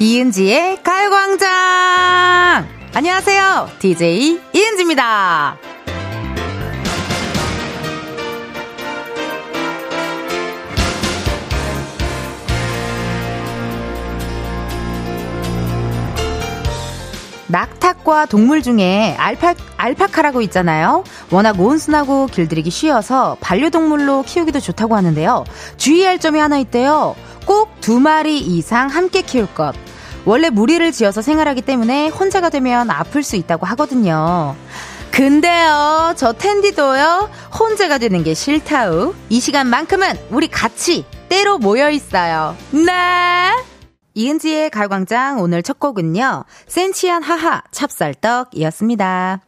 이은지의 가요광장! 안녕하세요. DJ 이은지입니다. 낙탁과 동물 중에 알파, 알파카라고 있잖아요. 워낙 온순하고 길들이기 쉬워서 반려동물로 키우기도 좋다고 하는데요. 주의할 점이 하나 있대요. 꼭 두 마리 이상 함께 키울 것. 원래 무리를 지어서 생활하기 때문에 혼자가 되면 아플 수 있다고 하거든요. 근데요, 저 텐디도요, 혼자가 되는 게 싫다우. 이 시간만큼은 우리 같이 때로 모여 있어요. 네! 이은지의 가요광장 오늘 첫 곡은요, 센치한 하하 찹쌀떡이었습니다.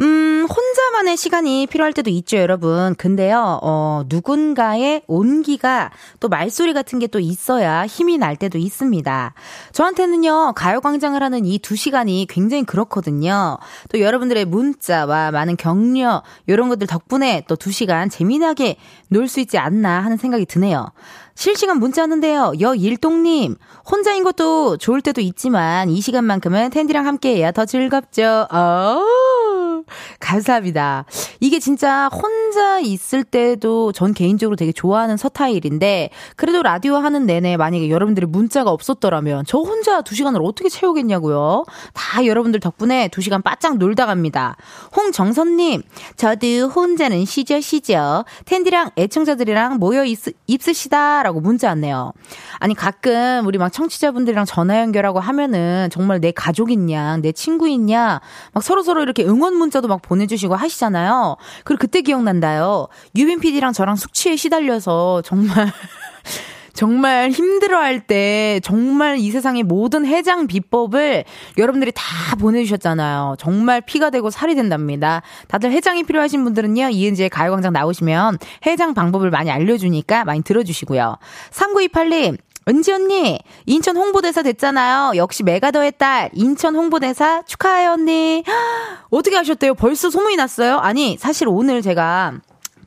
음, 혼자만의 시간이 필요할 때도 있죠, 여러분. 근데요, 어, 누군가의 온기가 또 말소리 같은 게 또 있어야 힘이 날 때도 있습니다. 저한테는요, 가요광장을 하는 이 두 시간이 굉장히 그렇거든요. 또 여러분들의 문자와 많은 격려, 이런 것들 덕분에 또 두 시간 재미나게 놀 수 있지 않나 하는 생각이 드네요. 실시간 문자 하는데요. 여일동님, 혼자인 것도 좋을 때도 있지만 이 시간만큼은 텐디랑 함께 해야 더 즐겁죠. 어 감사합니다. 이게 진짜 혼자 있을 때도 전 개인적으로 되게 좋아하는 서타일인데 그래도 라디오 하는 내내 만약에 여러분들의 문자가 없었더라면 저 혼자 두 시간을 어떻게 채우겠냐고요. 다 여러분들 덕분에 두 시간 바짝 놀다 갑니다. 홍정선 님, 저도 혼자는 쉬죠 쉬죠. 텐디랑 애청자들이랑 모여 있, 있으시다라고 문자 왔네요. 아니 가끔 우리 막 청취자분들이랑 전화 연결하고 하면은 정말 내 가족인 양, 내 친구인 양, 막 서로 서로 이렇게 응원 문자 도 막 보내주시고 하시잖아요. 그리고 그때 기억난다요. 유빈 PD랑 저랑 숙취에 시달려서 정말 정말 힘들어할 때 정말 이 세상의 모든 해장 비법을 여러분들이 다 보내주셨잖아요. 정말 피가 되고 살이 된답니다. 다들 해장이 필요하신 분들은요, 이은지의 가요광장 나오시면 해장 방법을 많이 알려주니까 많이 들어주시고요. 3928님, 은지 언니, 인천 홍보대사 됐잖아요. 역시 메가더의 딸, 인천 홍보대사 축하해요, 언니. 어떻게 하셨대요? 벌써 소문이 났어요? 아니, 사실 오늘 제가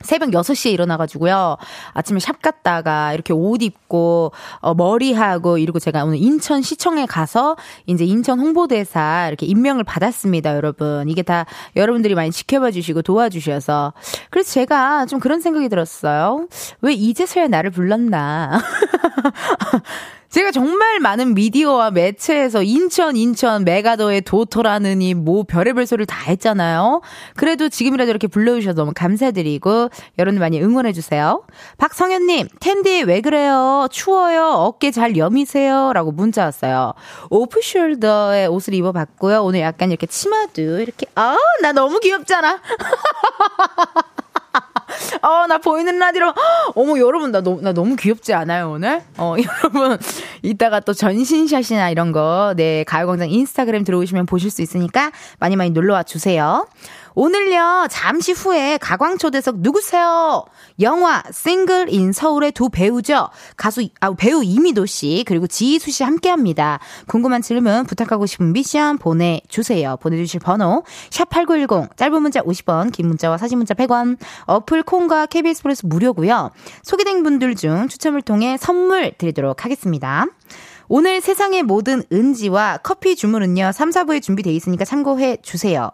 새벽 6시에 일어나가지고요. 아침에 샵 갔다가 이렇게 옷 입고, 어, 머리하고 이러고 제가 오늘 인천 시청에 가서 이제 인천 홍보대사 이렇게 임명을 받았습니다, 여러분. 이게 다 여러분들이 많이 지켜봐 주시고 도와주셔서. 그래서 제가 좀 그런 생각이 들었어요. 왜 이제서야 나를 불렀나. 제가 정말 많은 미디어와 매체에서 인천, 인천, 메가더의 도토라느니 뭐 별의별 소리를 다 했잖아요. 그래도 지금이라도 이렇게 불러주셔서 너무 감사드리고 여러분들 많이 응원해주세요. 박성현님, 텐디 왜 그래요? 추워요? 어깨 잘 여미세요? 라고 문자 왔어요. 오프숄더의 옷을 입어봤고요. 오늘 약간 이렇게 치마도 이렇게, 아, 나 너무 귀엽잖아. 어, 나 보이는 라디오. 어머, 여러분, 나, 너, 나 너무 귀엽지 않아요, 오늘? 어, 여러분, 이따가 또 전신샷이나 이런 거, 네, 가요광장 인스타그램 들어오시면 보실 수 있으니까 많이 많이 놀러와 주세요. 오늘요, 잠시 후에 가광초대석 누구세요? 영화 싱글 인 서울의 두 배우죠. 가수, 아, 배우 이미도 씨, 그리고 지희수 씨 함께 합니다. 궁금한 질문, 부탁하고 싶은 미션 보내주세요. 보내주실 번호, 샵8910, 짧은 문자 50원, 긴 문자와 사진 문자 100원, 어플 콩과 KBS 플러스 무료고요 소개된 분들 중 추첨을 통해 선물 드리도록 하겠습니다. 오늘 세상의 모든 은지와 커피 주문은요, 3, 4부에 준비되어 있으니까 참고해 주세요.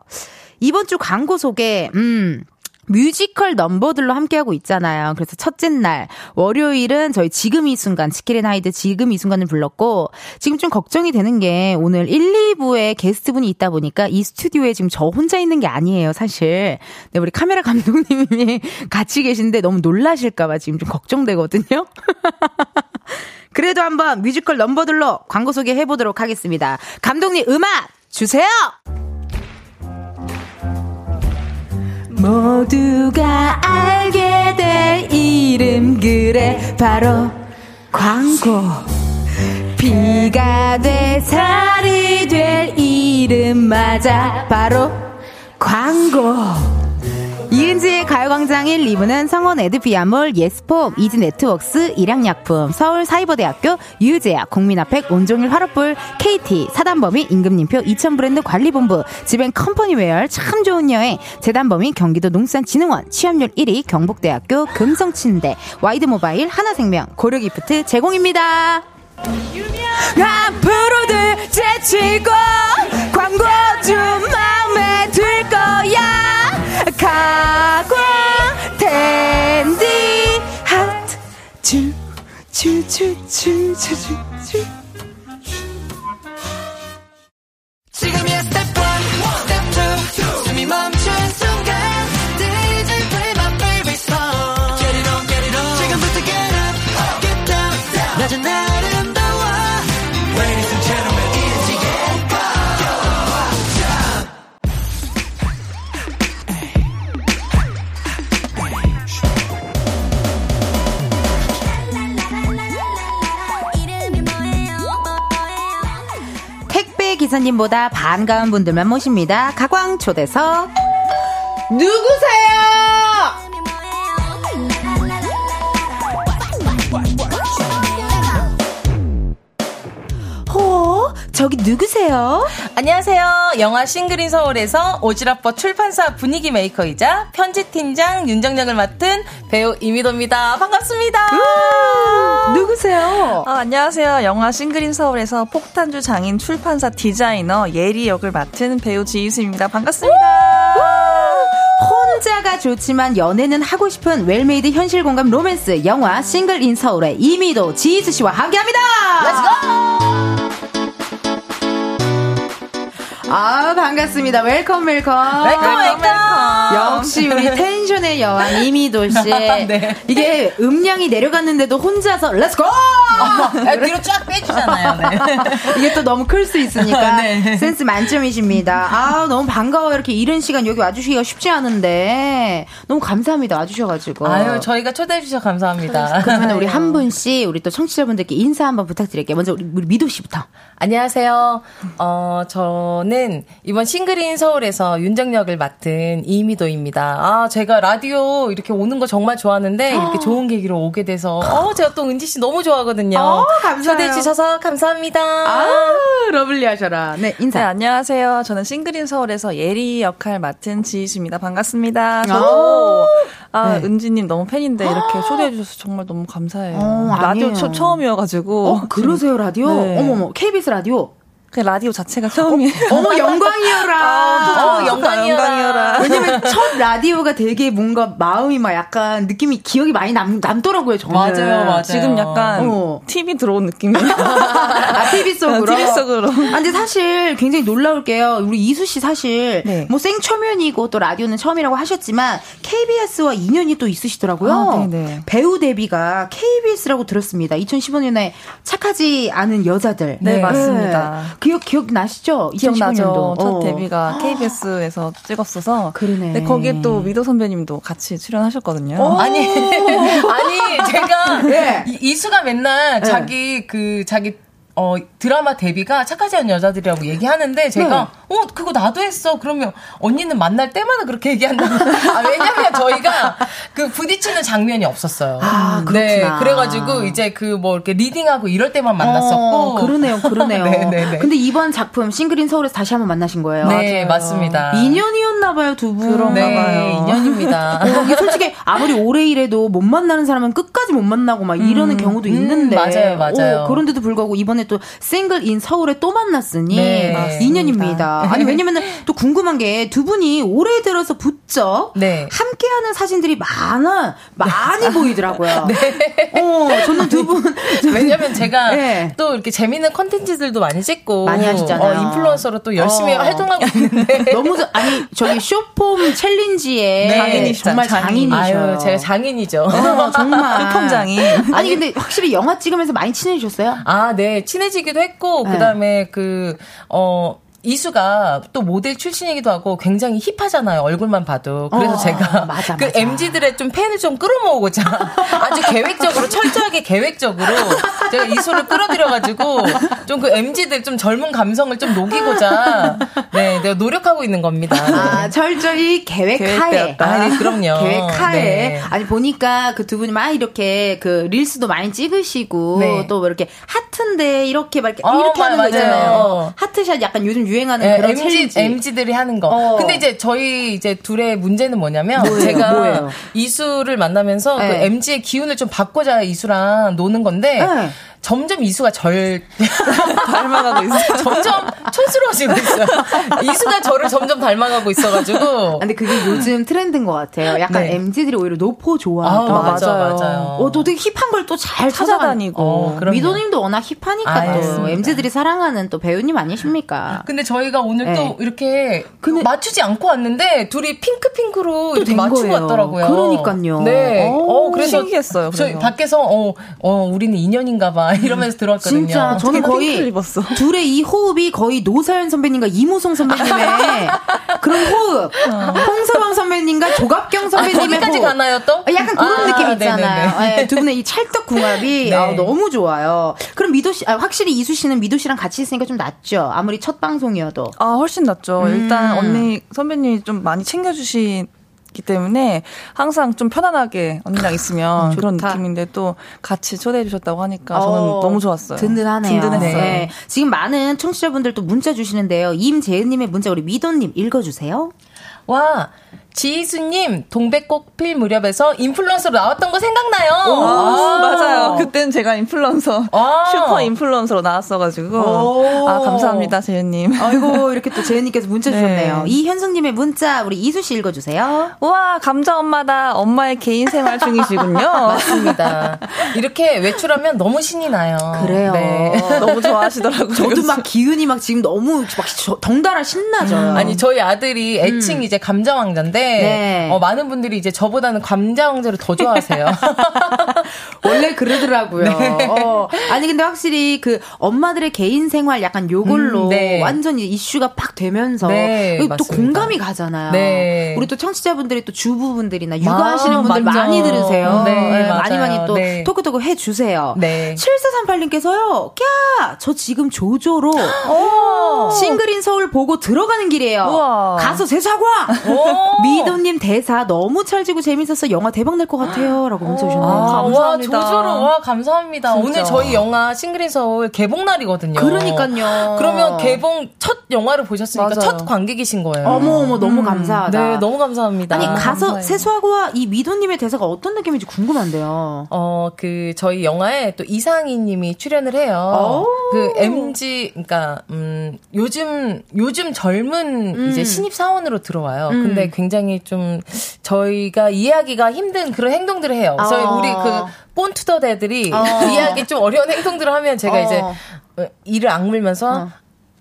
이번 주 광고 소개, 음, 뮤지컬 넘버들로 함께하고 있잖아요. 그래서 첫째 날, 월요일은 저희 지금 이 순간, 지킬앤 하이드 지금 이 순간을 불렀고, 지금 좀 걱정이 되는 게 오늘 1, 2부에 게스트분이 있다 보니까 이 스튜디오에 지금 저 혼자 있는 게 아니에요, 사실. 네, 우리 카메라 감독님이 같이 계신데 너무 놀라실까봐 지금 좀 걱정되거든요. 그래도 한번 뮤지컬 넘버들로 광고 소개해보도록 하겠습니다. 감독님 음악 주세요! 모두가 알게 될 이름 그래 바로 광고. 비가 돼 살이 될 이름 맞아 바로 광고 이은지의 가요광장 1, 2부는 성원 에드피아몰, 예스폼, 이지네트웍스, 일양약품, 서울사이버대학교, 유재학, 국민아팩, 온종일 화롯불, KT, 사단범위, 임금님표, 이천브랜드 관리본부, 지벤 컴퍼니웨어, 참 좋은 여행, 재단범위, 경기도 농산진흥원, 취업률 1위, 경북대학교, 금성침대, 와이드모바일, 하나생명, 고려기프트 제공입니다. 앞으로들 제치고 광고 츄츄츄츄츄 기사님보다 반가운 분들만 모십니다. 가광 초대석 누구세요? 저기 누구세요? 안녕하세요. 영화 싱글인 서울에서 오지랖버 출판사 분위기 메이커이자 편집팀장 윤정정을 맡은 배우 이미도입니다. 반갑습니다. 누구세요? 아, 안녕하세요. 영화 싱글 인 서울에서 폭탄주 장인 출판사 디자이너 예리 역을 맡은 배우 지이수입니다. 반갑습니다. 혼자가 좋지만 연애는 하고 싶은 well-made 현실 공감 로맨스 영화 싱글 인 서울의 이미도 지이수 씨와 함께합니다. 아 반갑습니다. welcome welcome. welcome, welcome. 역시 우리 tension의 여왕 이미도 씨. 네. 이게 음량이 내려갔는데도 혼자서 let's go! 아, 뒤로 쫙 빼주잖아요. 네. 이게 또 너무 클 수 있으니까 네. 센스 만점이십니다. 아 너무 반가워요. 이렇게 이른 시간 여기 와주시기가 쉽지 않은데 너무 감사합니다. 와주셔가지고. 아유, 저희가 초대해 주셔서 감사합니다. 그러면 우리 한 분씩 우리 또 청취자분들께 인사 한번 부탁드릴게요. 먼저 우리, 우리 미도 씨부터. 안녕하세요. 어, 저는 이번 싱글인 서울에서 윤정역을 맡은 이미도입니다. 아, 제가 라디오 이렇게 오는 거 정말 좋아하는데 이렇게 좋은 계기로 오게 돼서 어, 제가 또 은지 씨 너무 좋아하거든요. 어, 감사해요. 초대해 주셔서 감사합니다. 아 lovely하셔라. 네 네, 인사. 안녕하세요. 저는 싱글 인 서울에서 예리 역할 맡은 지이수입니다. 반갑습니다. 아. 저도 아, 네. 은지님 너무 팬인데 이렇게 초대해 주셔서 정말 너무 감사해요. 어, 라디오. 처, 처음이어가지고. 어 그러세요 라디오? 네. 어머머 KBS 라디오. 그 라디오 자체가 처음이에요. 어 머 영광이어라. 어, 영광이어라. 왜냐면 첫 라디오가 되게 뭔가 마음이 막 약간 느낌이 기억이 많이 남, 남더라고요, 저는. 맞아요, 맞아요. 지금 약간 어. TV 들어온 느낌이에요. 아, TV 속으로? TV 속으로. 아, 근데 사실 굉장히 놀라울 게요. 우리 이수 씨 사실 네. 뭐 생초면이고 또 라디오는 처음이라고 하셨지만 KBS와 인연이 또 있으시더라고요. 아, 네네. 배우 데뷔가 KBS라고 들었습니다. 2015년에 착하지 않은 여자들. 네, 맞습니다. 기억 기억 나시죠? 기억나죠? 2015년도. 첫 데뷔가 KBS에서 찍었어서. 그러네. 근데 거기에 또 미도 선배님도 같이 출연하셨거든요. 아니, 아니, 제가 네. 이, 이수가 맨날 자기 그 자기 어 드라마 데뷔가 착하지 않은 여자들이라고 얘기하는데 제가 어 그거 나도 했어 그러면 언니는 만날 때마다 그렇게 얘기한다 아, 왜냐면 저희가 그 부딪히는 장면이 없었어요 아, 네 그렇구나. 그래가지고 이제 그 뭐 이렇게 리딩하고 이럴 때만 만났었고 어, 그러네요, 그러네요. 네네네. 근데 이번 작품 싱글인 서울에서 다시 한번 만나신 거예요. 네 맞습니다 인연이었나봐요, 두 분. 그런가 네 봐요. 인연입니다 어, 이게 솔직히 아무리 오래 일해도 못 만나는 사람은 끝까지 못 만나고 막 이러는 경우도 있는데. 맞아요, 맞아요. 어, 그런데도 불구하고 이번에 또 싱글 인 서울에 또 만났으니 네, 맞습니다. 아니 왜냐면은 또 궁금한 게 두 분이 올해 들어서 부쩍 네. 함께하는 사진들이 많아 많이 보이더라고요. 어, 저는 두 분. 왜냐면 제가 네. 또 이렇게 재밌는 컨텐츠들도 많이 찍고 많이 하시잖아요. 어, influencer로 또 열심히 어. 활동하고 있는데 너무 저- 아니 저기 쇼폼 챌린지에 네. 장인이시죠. 정말 장인. 장인이셔요. 아유 제가 장인이죠. 어, 정말 short form 장인. 아니 근데 확실히 영화 찍으면서 많이 친해지셨어요? 아, 네. 친해지기도 했고, 네. 그 다음에 그, 어, 이수가 또 모델 출신이기도 하고 굉장히 힙하잖아요. 얼굴만 봐도. 그래서 어, 제가 맞아, 그 맞아. MZ들의 좀 팬을 좀 끌어모으고자 아주 계획적으로 철저하게 계획적으로 제가 이수를 끌어들여가지고 좀 그 MZ들 좀 젊은 감성을 좀 녹이고자 네, 내가 노력하고 있는 겁니다. 네. 아, 철저히 계획하에. 계획되었다. 아, 네, 그럼요. 계획하에. 네. 아니, 보니까 그 두 분이 막 이렇게 그 릴스도 많이 찍으시고, 네. 또뭐 이렇게 하트인데 이렇게 막 이렇게, 어, 이렇게 하는 마- 거 있잖아요. 맞아요. 어, heart shot 약간 요즘 유행하는 네, 그런 MZ, challenge. MZ들이 하는 거. 어. 근데 이제 저희 이제 둘의 문제는 뭐냐면 뭐예요? 제가 뭐예요? 이수를 만나면서 네. 그 MZ의 기운을 좀 받고자 이수랑 노는 건데 네. 점점 이수가 절 닮아가고 있어요. 점점 촌스러워지고 있어요. 이수가 저를 점점 닮아가고 있어가지고. 근데 그게 요즘 트렌드인 것 같아요. 약간 네. MZ들이 오히려 노포 좋아하고. 아, 맞아, 맞아요. 어, 또 되게 hip한 걸 또 잘 찾아다니고. 어. 미도님도 워낙 hip하니까 아, 또 맞습니다. MZ들이 사랑하는 또 배우님 아니십니까? 근데 저희가 오늘 네. 또 이렇게 근데- 맞추지 않고 왔는데 둘이 핑크핑크로 이렇게 된 맞추고 거예요. 왔더라고요. 그러니까요. 네. 오, 어, 그래서 신기했어요, 저희 그래서. 밖에서 어, 어, 우리는 인연인가 봐 이러면서 들어왔거든요. 진짜 저는 거의 입었어. 둘의 이 호흡이 거의 노사연 선배님과 이무송 선배님의 그런 호흡. 홍서방 선배님과 조갑경 아, 선배님의 거기까지 호흡. 가나요 또? 어, 약간 그런 아, 느낌 있잖아요. 네, 두 분의 이 찰떡 궁합이 네. 아, 너무 좋아요. 그럼 미도 씨, 아, 확실히 이수 씨는 미도 씨랑 같이 있으니까 좀 낫죠. 아무리 첫 방송이어도. 아, 훨씬 낫죠. 음. 일단 언니, 선배님이 좀 많이 챙겨주시 기 때문에 항상 좀 편안하게 언니랑 있으면 그런 좋다. 느낌인데 또 같이 초대해 주셨다고 하니까 저는 어, 너무 좋았어요. 든든하네요. 든든했어요. 네. 지금 많은 청취자분들 또 문자 주시는데요. 임재은님의 문자 우리 미도님 읽어주세요. 와 지희수님 동백꽃 필 무렵에서 인플루언서로 나왔던 거 생각나요? 아, 맞아요. 그때는 제가 인플루언서, 아. 슈퍼 인플루언서로 나왔어가지고. 오. 아, 감사합니다, 재현님. 아이고 이렇게 또 재은님께서 문자 네. 주셨네요. 이현승님의 문자 우리 이수 씨 읽어주세요. 우와, 감자 엄마다 엄마의 개인 생활 중이시군요. 맞습니다. 이렇게 외출하면 너무 신이 나요. 그래요. 네. 너무 좋아하시더라고요. 저도 막 기운이 막 지금 너무 막 저- 덩달아 신나져요. 아니 저희 아들이 애칭 이제 감자 왕자인데 네. 어, 많은 분들이 이제 저보다는 감자 왕자를 더 좋아하세요. 원래 그러더라고요. 어. 아니 근데 확실히 그 엄마들의 개인 생활 약간 요걸로 음, 네. 완전히 이슈가 팍 되면서 네, 또 맞습니다. 공감이 가잖아요. 네. 우리 또 청취자분들이 또 주부분들이나 육아하시는 분들 맞죠. 많이 들으세요. 네, 많이. 많이 또 네. 토크토크 해 주세요. 네. 7438님께서요. 꺄! 저 지금 조조로 오. 싱글인 서울 보고 들어가는 길이에요. 우와. 가서 세수하고 와! 오. 미도님 대사 너무 찰지고 재밌어서 영화 대박 낼것 같아요. 라고 문자 주셨네요. 아, 와, 감사합니다. 조조로, 와, 감사합니다. 진짜. 오늘 저희 영화 싱글인 서울 개봉 날이거든요. 그러니까요. 그러면 개봉 첫 영화를 보셨으니까 맞아요. 첫 관객이신 거예요. 어머 어머 너무 감사하다. 네, 너무 감사합니다. 아니 가서 감사해요. 세수하고 와 이 미도님의 대사가 어떤 느낌인지 궁금한데요. 어, 그, 저희 영화에 또 이상희 님이 출연을 해요. 오. 그, MG, 그니까, 음, 요즘, 요즘 젊은 음. 이제 신입 사원으로 들어와요. 음. 근데 굉장히 좀, 저희가 이해하기가 힘든 그런 행동들을 해요. 그래서 어. 우리 그, 본투더 대들이 어. 이해하기 좀 어려운 행동들을 하면 제가 어. 이제, 어, 이를 악물면서, 어.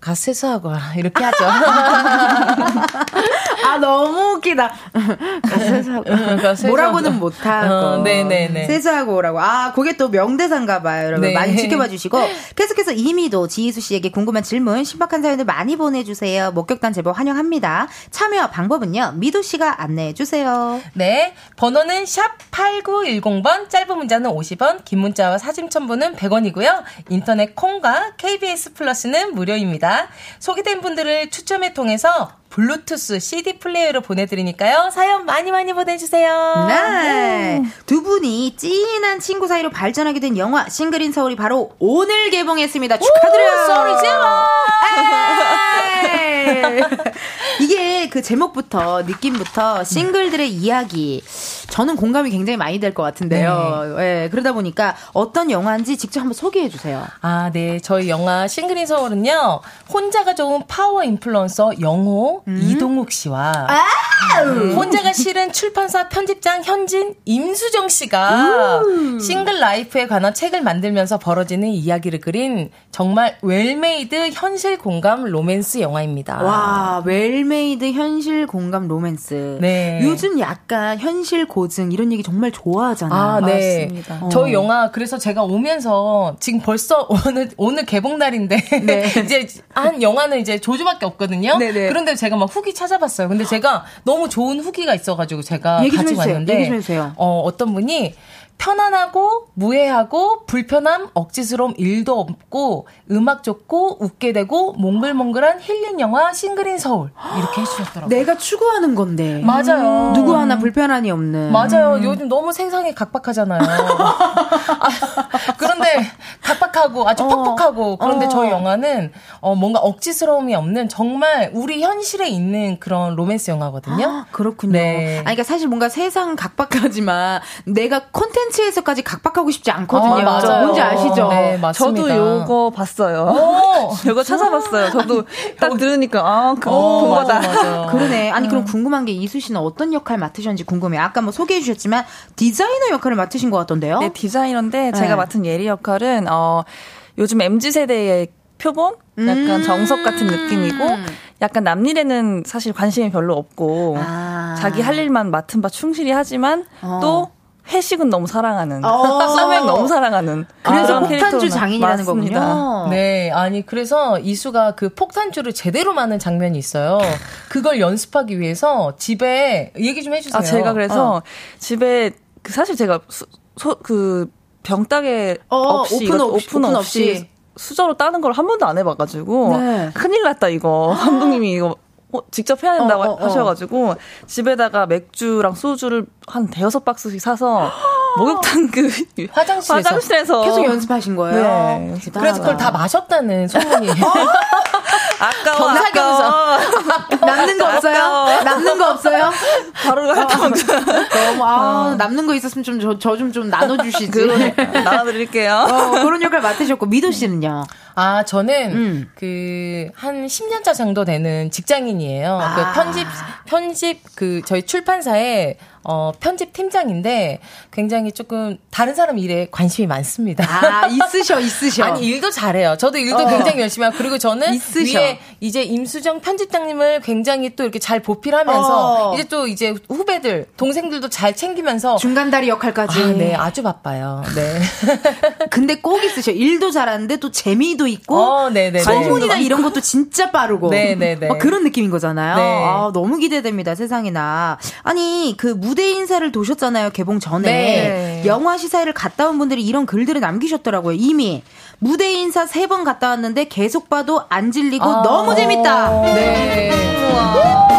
가 세수하고 와. 이렇게 하죠. 아 너무 웃기다. 세수하고 그러니까 세수하고. 뭐라고는 못하고 어, 네네네. 세수하고 오라고. 아 그게 또 명대사인가 봐요. 여러분 네. 많이 지켜봐 주시고 계속해서 이미도 지희수 씨에게 궁금한 질문 신박한 사연을 많이 보내주세요. 목격단 제보 환영합니다. 참여 방법은요. 미도 씨가 안내해 주세요. 네. 번호는 샵 8910번, 짧은 문자는 50원, 긴 문자와 사진 첨부는 100원이고요. 인터넷 콩과 KBS 플러스는 무료입니다. 소개된 분들을 추첨을 통해서 블루투스 CD 플레이어로 보내드리니까요. 사연 많이 많이 보내주세요. 네. 두 분이 찐한 친구 사이로 발전하게 된 영화 싱글 인 서울이 바로 오늘 개봉했습니다. 축하드려요. 질러! 에이. 이게 그 제목부터 느낌부터 싱글들의 이야기 저는 공감이 굉장히 많이 될 것 같은데요. 예, 그러다 보니까 어떤 영화인지 직접 한번 소개해 주세요. 아, 네. 저희 영화 싱글인 서울은요, 혼자가 좋은 파워 인플루언서 영호 이동욱 씨와 혼자가 싫은 출판사 편집장 현진 임수정 씨가 싱글 life에 관한 책을 만들면서 벌어지는 이야기를 그린 정말 well-made 현실 공감 로맨스 영화입니다. 와, well-made 현실 공감 로맨스. 네. 요즘 약간 현실 고증 이런 얘기 정말 좋아하잖아요. 아, 네. 맞습니다. 어. 저희 영화 그래서 제가 오면서 지금 벌써 오늘 오늘 개봉 날인데 네. 이제 한 영화는 이제 조조밖에 없거든요. 네네. 그런데 제가 막 후기 찾아봤어요. 근데 제가 너무 좋은 후기가 있어가지고 제가 얘기 좀 가지고 해주세요. 왔는데 얘기 좀 해주세요. 어, 어떤 분이 편안하고 무해하고 불편함 억지스러움 일도 없고 음악 좋고 웃게 되고 몽글몽글한 힐링 영화 싱글인 서울 이렇게 해주셨더라고요. 내가 추구하는 건데. 맞아요. 누구 하나 불편함이 없는. 맞아요. 요즘 너무 세상이 각박하잖아요. 아, 그런데 그런데 각박하고 아주 어. 퍽퍽하고 그런데 어. 저희 영화는 어, 뭔가 억지스러움이 없는 정말 우리 현실에 있는 그런 로맨스 영화거든요. 아, 그렇군요. 네. 아니, 그러니까 사실 뭔가 세상 각박하지만 내가 콘텐츠 에서까지 각박하고 싶지 않거든요. 아, 맞아요. 뭔지 아시죠? 네, 맞습니다. 저도 요거 봤어요. 요거 찾아봤어요. 저도 딱 들으니까 아, 그거 어, 그거다. 맞아. 그러네. 아니 그럼 음. 궁금한 게 이수 씨는 어떤 역할 맡으셨는지 궁금해요. 아까 뭐 소개해 주셨지만 디자이너 역할을 맡으신 것 같던데요? 네, 디자이너인데 제가 네. 맡은 예리 역할은 어 요즘 MZ 세대의 표본? 약간 음~ 정석 같은 느낌이고, 약간 남일에는 사실 관심이 별로 없고, 아~ 자기 할 일만 맡은 바 충실히 하지만, 어. 또 회식은 너무 사랑하는, 어~ 소맥 너무 사랑하는. 그래서 아, 폭탄주 장인이라는 맞습니다. 거군요. 네, 아니 그래서 이수가 그 폭탄주를 제대로 마는 장면이 있어요. 그걸 연습하기 위해서 집에 얘기 좀 해주세요. 아, 제가 그래서 어. 집에 그 사실 제가 소, 소, 그 병따개 어, 없이 오픈, 없이, 오픈, 오픈 없이, 없이 수저로 따는 걸 한 번도 안 해봐가지고 네. 큰일 났다 이거 감독님이 이거 어, 직접 해야 된다고 어, 어, 어, 하셔가지고 집에다가 맥주랑 소주를 한 대여섯 박스씩 사서 목욕탕 그 화장실에서, 화장실에서 계속 연습하신 거예요. 네, 그래서 그걸 다 마셨다는 소문이. 아까워. 아까워. 남는 거 없어요? 남는 거 없어요? 바로 핥아먹 너무 아 어. 남는 거 있었으면 좀저좀좀 나눠주시지. 나눠드릴게요. 어, 그런 역할 맡으셨고 미도 씨는요? 아, 저는 음. 그 한 10년차 정도 되는 직장인이에요. 아. 그 편집 편집 그 저희 출판사에 어, 편집 팀장인데 굉장히 조금 다른 사람 일에 관심이 많습니다. 아, 있으셔, 있으셔. 아니, 일도 잘해요. 저도 일도 어. 굉장히 열심히 하고 그리고 저는 있으셔. 위에 이제 임수정 편집장님을 굉장히 또 이렇게 잘 보필하면서 어. 이제 또 이제 후배들, 동생들도 잘 챙기면서 중간 다리 역할까지. 아, 네, 아주 바빠요. 네. 근데 꼭 있으셔. 일도 잘하는데 또 재미도 있고 어. 소문이나 이런 것도 진짜 빠르고. 네네네. 막 그런 느낌인 거잖아요. 네. 아, 너무 기대됩니다. 세상에나. 아니, 그 무대 인사를 도셨잖아요. 개봉 전에. 네. 영화 시사회를 갔다 온 분들이 이런 글들을 남기셨더라고요. 이미. 무대 인사 세 번 갔다 왔는데 계속 봐도 안 질리고 아~ 너무 재밌다. 네. 우와.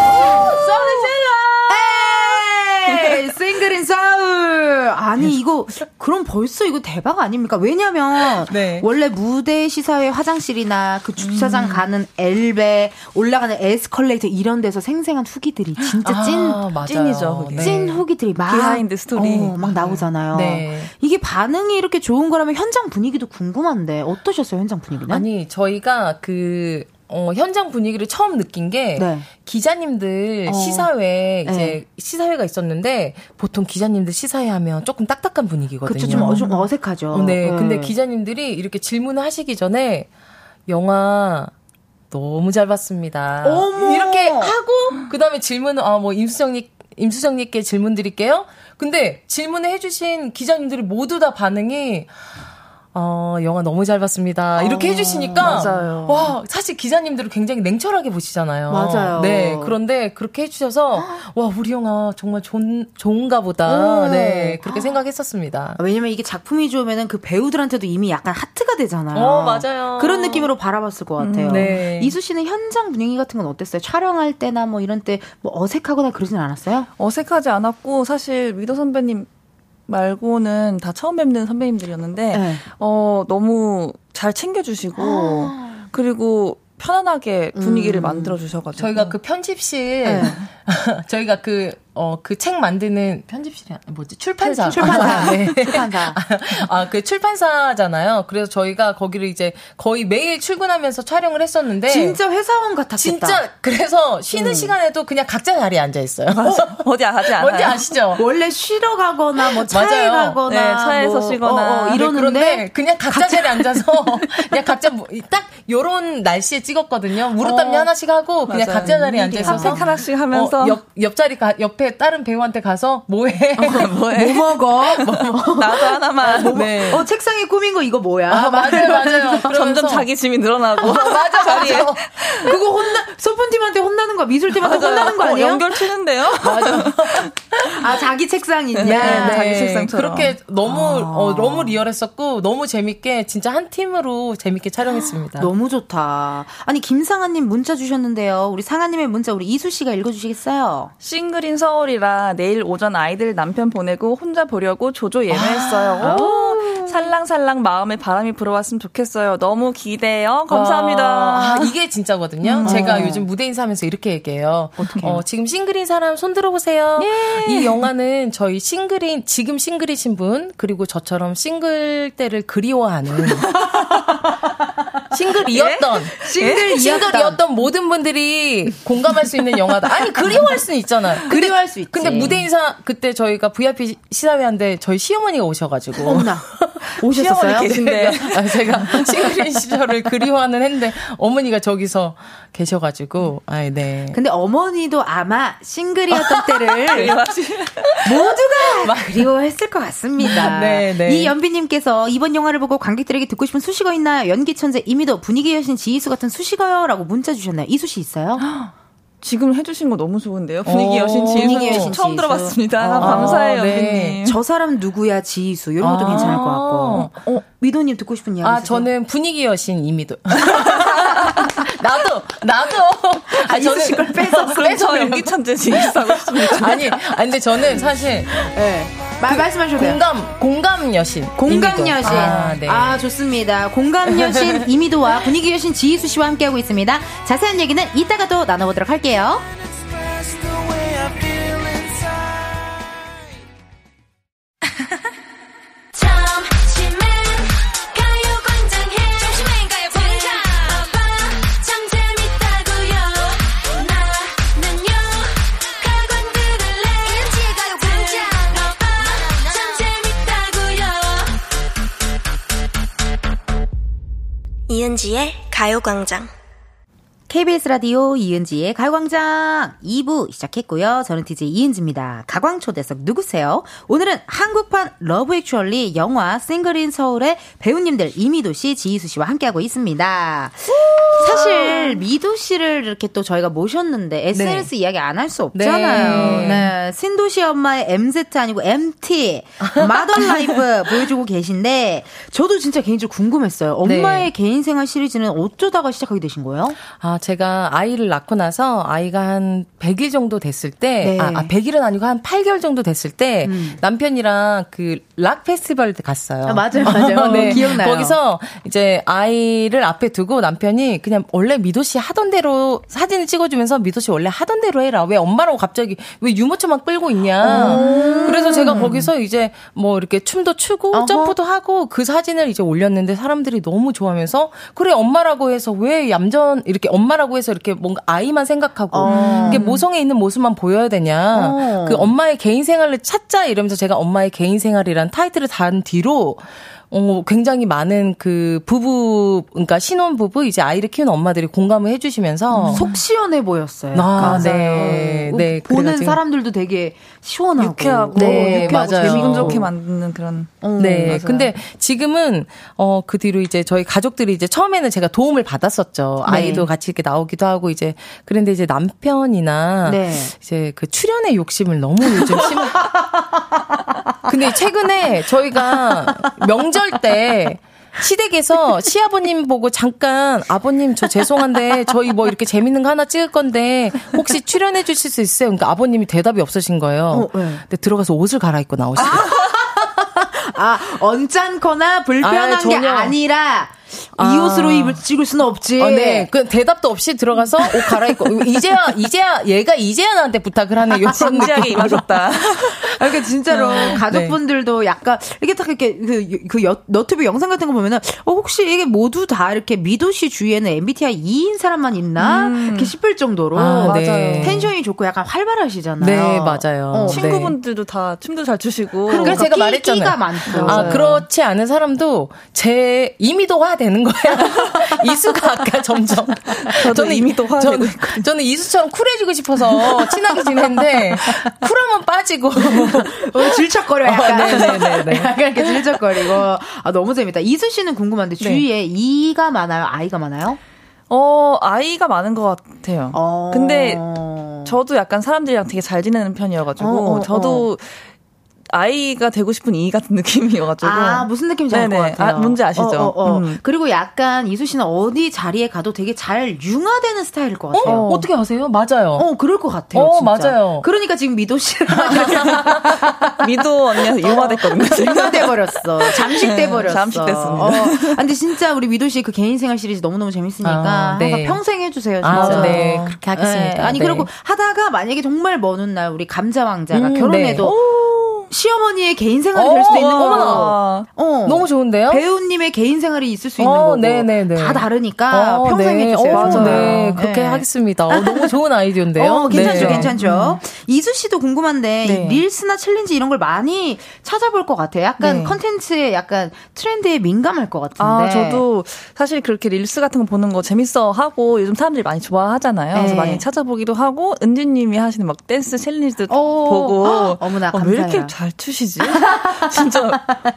싱글인 서울. 아니 이거 그럼 벌써 이거 대박 아닙니까? 왜냐면 네. 원래 무대 시사회 화장실이나 그 주차장 음. 가는 엘베 올라가는 에스컬레이터 이런 데서 생생한 후기들이 진짜 찐 아, 찐이죠. 네. 찐 후기들이 막 behind story 어, 막 나오잖아요. 네. 이게 반응이 이렇게 좋은 거라면 현장 분위기도 궁금한데 어떠셨어요 현장 분위기는? 아니 저희가 그 어, 현장 분위기를 처음 느낀 게 네. 기자님들 어. 시사회 이제 네. 시사회가 있었는데 보통 기자님들 시사회 하면 조금 딱딱한 분위기거든요. 그렇죠. 좀, 어, 좀 어색하죠. 어, 네. 네. 근데 기자님들이 이렇게 질문을 하시기 전에 영화 너무 잘 봤습니다. 어머. 이렇게 하고 그다음에 질문은 아 뭐 임수정님 임수정님께 질문 드릴게요. 근데 질문을 해주신 기자님들이 모두 다 반응이 어, 영화 너무 잘 봤습니다. 이렇게 어, 해주시니까. 맞아요. 와, 사실 기자님들은 굉장히 냉철하게 보시잖아요. 맞아요. 네. 그런데 그렇게 해주셔서, 와, 우리 영화 정말 좋은, 좋은가 보다. 오. 네. 그렇게 생각했었습니다. 왜냐면 이게 작품이 좋으면은 그 배우들한테도 이미 약간 하트가 되잖아요. 어, 맞아요. 그런 느낌으로 바라봤을 것 같아요. 음, 네. 이수 씨는 현장 분위기 같은 건 어땠어요? 촬영할 때나 뭐 이런 때 뭐 어색하거나 그러진 않았어요? 어색하지 않았고, 사실 위도 선배님 말고는 다 처음 뵙는 선배님들이었는데 네. 어 너무 잘 챙겨주시고 아. 그리고 편안하게 분위기를 음. 만들어 주셔가지고 저희가 그 편집실 네. 저희가 그 어, 그 책 만드는 편집실이 뭐지? 출판사. 출판사. 아, 네. 출판사. 아, 그 출판사잖아요. 그래서 저희가 거기를 이제 거의 매일 출근하면서 촬영을 했었는데. 진짜 회사원 같았겠다. 진짜, 그래서 쉬는 음. 시간에도 그냥 각자 자리에 앉아 있어요. 어, 디 가지 않아요? 뭔지 아시죠? 원래 쉬러 가거나 뭐 차에 맞아요. 가거나. 네, 차에서 뭐, 쉬거나. 어, 어, 이러는데. 네, 그냥 각자, 각자 자리에 앉아서 그냥 각자 뭐, 딱 요런 날씨에 찍었거든요. 무릎 담요 어, 하나씩 하고 그냥 맞아요. 각자 자리에 앉아 있어서. 하나씩 하면서. 어, 옆, 옆자리 가, 옆 옆에 다른 배우한테 가서 뭐해? 어, 뭐해? 뭐 먹어? 뭐, 나도 하나만. 뭐, 네. 어 책상에 꾸민 거 이거 뭐야? 아, 맞아요, 맞아요. 점점 자기 짐이 늘어나고. 어, 맞아, 맞아. 그거 혼나 소품팀한테 혼나는 거 미술팀한테 혼나는 거 아니에요? 어, 연결 치는데요? 맞아. 아, 자기 책상이냐. 네, 네. 자기 책상처럼. 그렇게 너무, 아. 어, 너무 리얼했었고, 너무 재밌게, 진짜 한 팀으로 재밌게 촬영했습니다. 너무 좋다. 아니, 김상아님 문자 주셨는데요. 우리 상아님의 문자 우리 이수씨가 읽어주시겠어요? 싱글인 서 울이라 내일 오전 아이들 남편 보내고 혼자 보려고 조조 예매했어요. 아. 오, 살랑살랑 마음에 바람이 불어왔으면 좋겠어요. 너무 기대요. 감사합니다. 아, 이게 진짜거든요. 음. 제가 요즘 무대 인사하면서 이렇게 얘기해요. 어, 지금 싱글인 사람 손 들어보세요. 예. 이 영화는 저희 싱글인 지금 싱글이신 분 그리고 저처럼 싱글 때를 그리워하는 싱글이었던 예? 싱글 싱글이었던 모든 분들이 공감할 수 있는 영화다. 아니 그리워할 수는 있잖아. 그리워할 수 있지. 근데 무대 인사 그때 저희가 VIP 시사회한데 저희 시어머니가 오셔가지고 어머나 오셨어요? 계신데 아, 제가 싱글인 시절을 그리워하는 했는데 어머니가 저기서 계셔가지고 아 네. 근데 어머니도 아마 싱글이었던 때를 모두가 그리워했을 것 같습니다. 네, 네. 이 연비님께서 이번 영화를 보고 관객들에게 듣고 싶은 수식어 있나요? 연기 천재 이미도 분위기 여신 지희수 같은 수식어요라고 문자 주셨나요? 이수 씨 있어요? 지금 해주신 거 너무 좋은데요. 분위기 여신 지수. 분위기 여신 처음 지수. 들어봤습니다. 아, 감사해요, 네. 저 사람 누구야 지수 이런 것도 아~ 괜찮을 것 같고. 어, 미도님 듣고 싶은 이야기 아, 있으세요? 저는 분위기 여신 이미도. 나도, 나도. 아, 저는 이걸 빼서 빼서 연기 천재 지휘하고 싶습니다. 아니, 아니, 근데 저는 사실, 네. 말, 말씀하셔도 공감, 공감 여신. 공감. 여신. 아, 네. 아, 좋습니다. 공감 여신 이미도와 분위기 여신 지희수 씨와 함께하고 있습니다. 자세한 얘기는 이따가 또 나눠보도록 할게요. 이은지의 가요광장. KBS 라디오 이은지의 가광장 2부 시작했고요. 저는 DJ 이은지입니다. 가광초대석 누구세요? 오늘은 한국판 러브 액츄얼리 영화 싱글인 서울의 배우님들 이미도 씨, 지이수 씨와 함께하고 있습니다. 사실 미도 씨를 이렇게 또 저희가 모셨는데 SNS 네. 이야기 안 할 수 없잖아요. 네. 네. 신도시 엄마의 MZ 아니고 MT mother life 보여주고 계신데 저도 진짜 개인적으로 궁금했어요. 엄마의 네. 개인 생활 시리즈는 어쩌다가 시작하게 되신 거예요? 아, 제가 아이를 낳고 나서 아이가 한 100일 정도 됐을 때, 네. 아, 아 100일은 아니고 한 8개월 정도 됐을 때 음. 남편이랑 그 락 페스티벌 갔어요. 아, 맞아요, 맞아요. 네. 기억나요. 거기서 이제 아이를 앞에 두고 남편이 그냥 원래 미도 씨 하던 대로 사진을 찍어주면서 미도 씨 원래 하던 대로 해라. 왜 엄마라고 갑자기 왜 유모차만 끌고 있냐. 그래서 제가 거기서 이제 뭐 이렇게 춤도 추고 어허. 점프도 하고 그 사진을 이제 올렸는데 사람들이 너무 좋아하면서 그래 엄마라고 해서 왜 얌전 이렇게 엄마 엄마라고 해서 이렇게 뭔가 아이만 생각하고 어. 이게 모성에 있는 모습만 보여야 되냐. 어. 그 엄마의 개인 생활을 찾자 이러면서 제가 엄마의 개인 생활이란 타이틀을 단 뒤로 어, 굉장히 많은 그 부부, 그러니까 신혼 부부, 이제 아이를 키우는 엄마들이 공감을 해주시면서. 음, 속 시원해 보였어요. 아, 네. 네. 보는 그래가지고. 사람들도 되게 시원하고. 유쾌하고. 네, 유쾌하고 맞아요. 재미금 좋게 만드는 그런. 어, 네. 맞아요. 근데 지금은, 어, 그 뒤로 이제 저희 가족들이 이제 처음에는 제가 도움을 받았었죠. 네. 아이도 같이 이렇게 나오기도 하고 이제. 그런데 이제 남편이나. 네. 이제 그 출연의 욕심을 너무 요즘 심한. 근데 최근에 저희가 명절 때 시댁에서 시아버님 보고 잠깐 아버님 저 죄송한데 저희 뭐 이렇게 재밌는 거 하나 찍을 건데 혹시 출연해 주실 수 있어요? 그러니까 아버님이 대답이 없으신 거예요. 어, 네. 근데 들어가서 옷을 갈아입고 나오시고. 아, 언짢거나 불편한 아, 게 아니라 아. 이 옷으로 입을 찍을 수는 없지. 어, 네. 그 대답도 없이 들어가서 옷 갈아입고 이제야 이제야 얘가 이제야 나한테 부탁을 하는 이런 진지하게 입어줬다. 그러니까 진짜로 네. 가족분들도 약간 이게 딱 이렇게 그, 그 여, 너튜브 영상 같은 거 보면은 어, 혹시 이게 모두 다 이렇게 미도 씨 주위에는 MBTI 2인 사람만 있나 음. 이렇게 싶을 정도로 아, 네. 맞아요. 텐션이 좋고 약간 활발하시잖아요. 네 맞아요. 어, 친구분들도 네. 다 춤도 잘 추시고. 그러니까 제가 말했잖아요. 끼가 많고. 아 그렇지 않은 사람도 제 이미도화 되는 거야. 이수가 아까 점점. 저는 이미 또 화가 저는, 저는 이수처럼 쿨해지고 싶어서 친하게 지냈는데 쿨하면 빠지고 어, 질척거려 약간. 어, 네네네. 약간 이렇게 질척거리고. 아 너무 재밌다. 이수 씨는 궁금한데 네. 주위에 네. 이가 많아요? 아이가 많아요? 어 아이가 많은 것 같아요. 어... 근데 저도 약간 사람들이랑 되게 잘 지내는 편이어가지고 어, 어, 저도 어. 아이가 되고 싶은 이 같은 느낌이어가지고. 아, 무슨 느낌인지 알 것 같아요. 아, 뭔지 아시죠? 어, 어, 어. 음. 그리고 약간 이수 씨는 어디 자리에 가도 되게 잘 융화되는 스타일일 것 같아요. 어, 떻게 아세요? 맞아요. 어, 그럴 것 같아요. 어, 진짜. 맞아요. 그러니까 지금 미도 씨랑. 미도 언니가 융화됐거든요. 융화돼 버렸어. 잠식돼 버렸어. 잠식됐습니다. 어. 근데 진짜 우리 미도 씨 그 개인 생활 시리즈 너무너무 재밌으니까 아, 네. 항상 평생 해주세요. 진짜. 아, 네. 그렇게 하겠습니다. 네. 아니, 네. 그리고 하다가 만약에 정말 먼 훗날 우리 감자 왕자가 음, 결혼해도 네. 시어머니의 개인 생활이 될 수도 있는 거고. 어. 너무 좋은데요? 배우님의 개인 생활이 있을 수 있는 어, 거고. 네네네. 다 다르니까 어, 평생 네. 해주세요. 어, 네, 그렇게 네. 하겠습니다. 어, 너무 좋은 아이디어인데요. 어, 괜찮죠, 네. 괜찮죠. 음. 이수 씨도 궁금한데 네. 릴스나 challenge 이런 걸 많이 찾아볼 것 같아요. 약간 네. 컨텐츠에 약간 트렌드에 민감할 것 같은데. 아, 저도 사실 그렇게 릴스 같은 거 보는 거 재밌어 하고 요즘 사람들이 많이 좋아하잖아요. 그래서 네. 많이 찾아보기도 하고 은지님이 하시는 막 댄스 challenge도 보고 어머나 감사해요. 왜 이렇게 잘 추시지? 진짜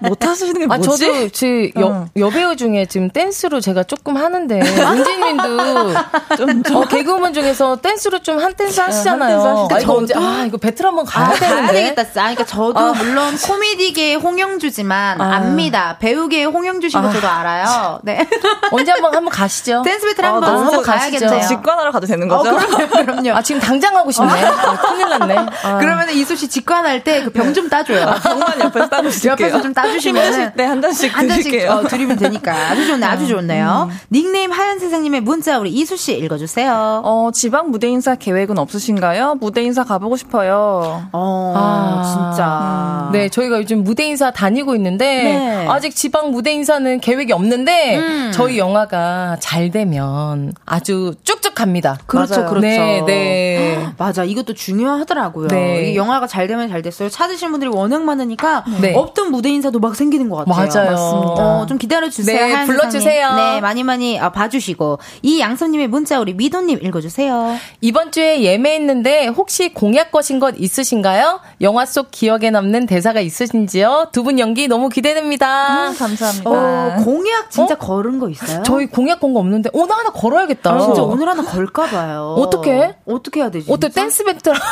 못 하시는 게 뭐지? 아, 저도 제 여, 어. 여배우 중에 지금 댄스로 제가 조금 하는데 은지님도 좀, 좀. 어, 개그우먼 중에서 댄스로 좀 한 댄스 하시잖아요. 한 댄스 아, 이거 언제 아 이거 배틀 한번 가야 아, 되는데. 가야 되겠다. 아, 그러니까 저도 아. 물론 코미디계의 홍영주지만 아. 압니다. 배우계의 홍영주신 거 저도 알아요. 네. 언제 한번 한번 가시죠. 댄스 배틀 한번 아, 한번 가야겠네요. 직관하러 가도 되는 거죠? 어, 그럼요, 그럼요. 아 지금 당장 하고 싶네. 아, 큰일 났네. 그러면 이수 씨 직관할 때그병좀 따줘요. 병만 옆에서 따주실게요. 옆에서 좀 따주시면 네한 잔씩 한 잔씩 어, 드리면 되니까 아주 좋네, 아주 좋네요. 음. 닉네임 하얀 세상님의 문자 우리 이수 씨 읽어주세요. 어 지방 무대 인사 계획은 없으신가요? 무대 인사 가보고 싶어요. 어, 아, 진짜. 음. 네, 저희가 요즘 무대 인사 다니고 있는데 네. 아직 지방 무대 인사는 계획이 없는데 음. 저희 영화가 잘 되면 아주 쭉쭉 갑니다. 그렇죠, 맞아요. 그렇죠. 네, 네. 맞아, 이것도 중요하더라고요. 네. 영화가 잘 되면 잘 됐어요. 찾으신 분들 이 워낙 많으니까 네. 없던 무대 인사도 막 생기는 것 같아요. 맞아요. 맞습니다. 어, 좀 기다려 주세요. 네, 불러 주세요. 네, 많이 많이 아, 봐주시고 이 양손님의 문자 우리 미도 님 읽어 주세요. 이번 주에 예매했는데 혹시 공약 거신 것 있으신가요? 영화 속 기억에 남는 대사가 있으신지요? 두 분 연기 너무 기대됩니다. 음, 감사합니다. 어, 공약 진짜 어? 걸은 거 있어요? 저희 공약 건 거 없는데 오늘 하나 걸어야겠다. 아, 진짜 오늘 하나 걸까 봐요. 어떻게? 어떻게 해야 되지? 어때 댄스 배틀?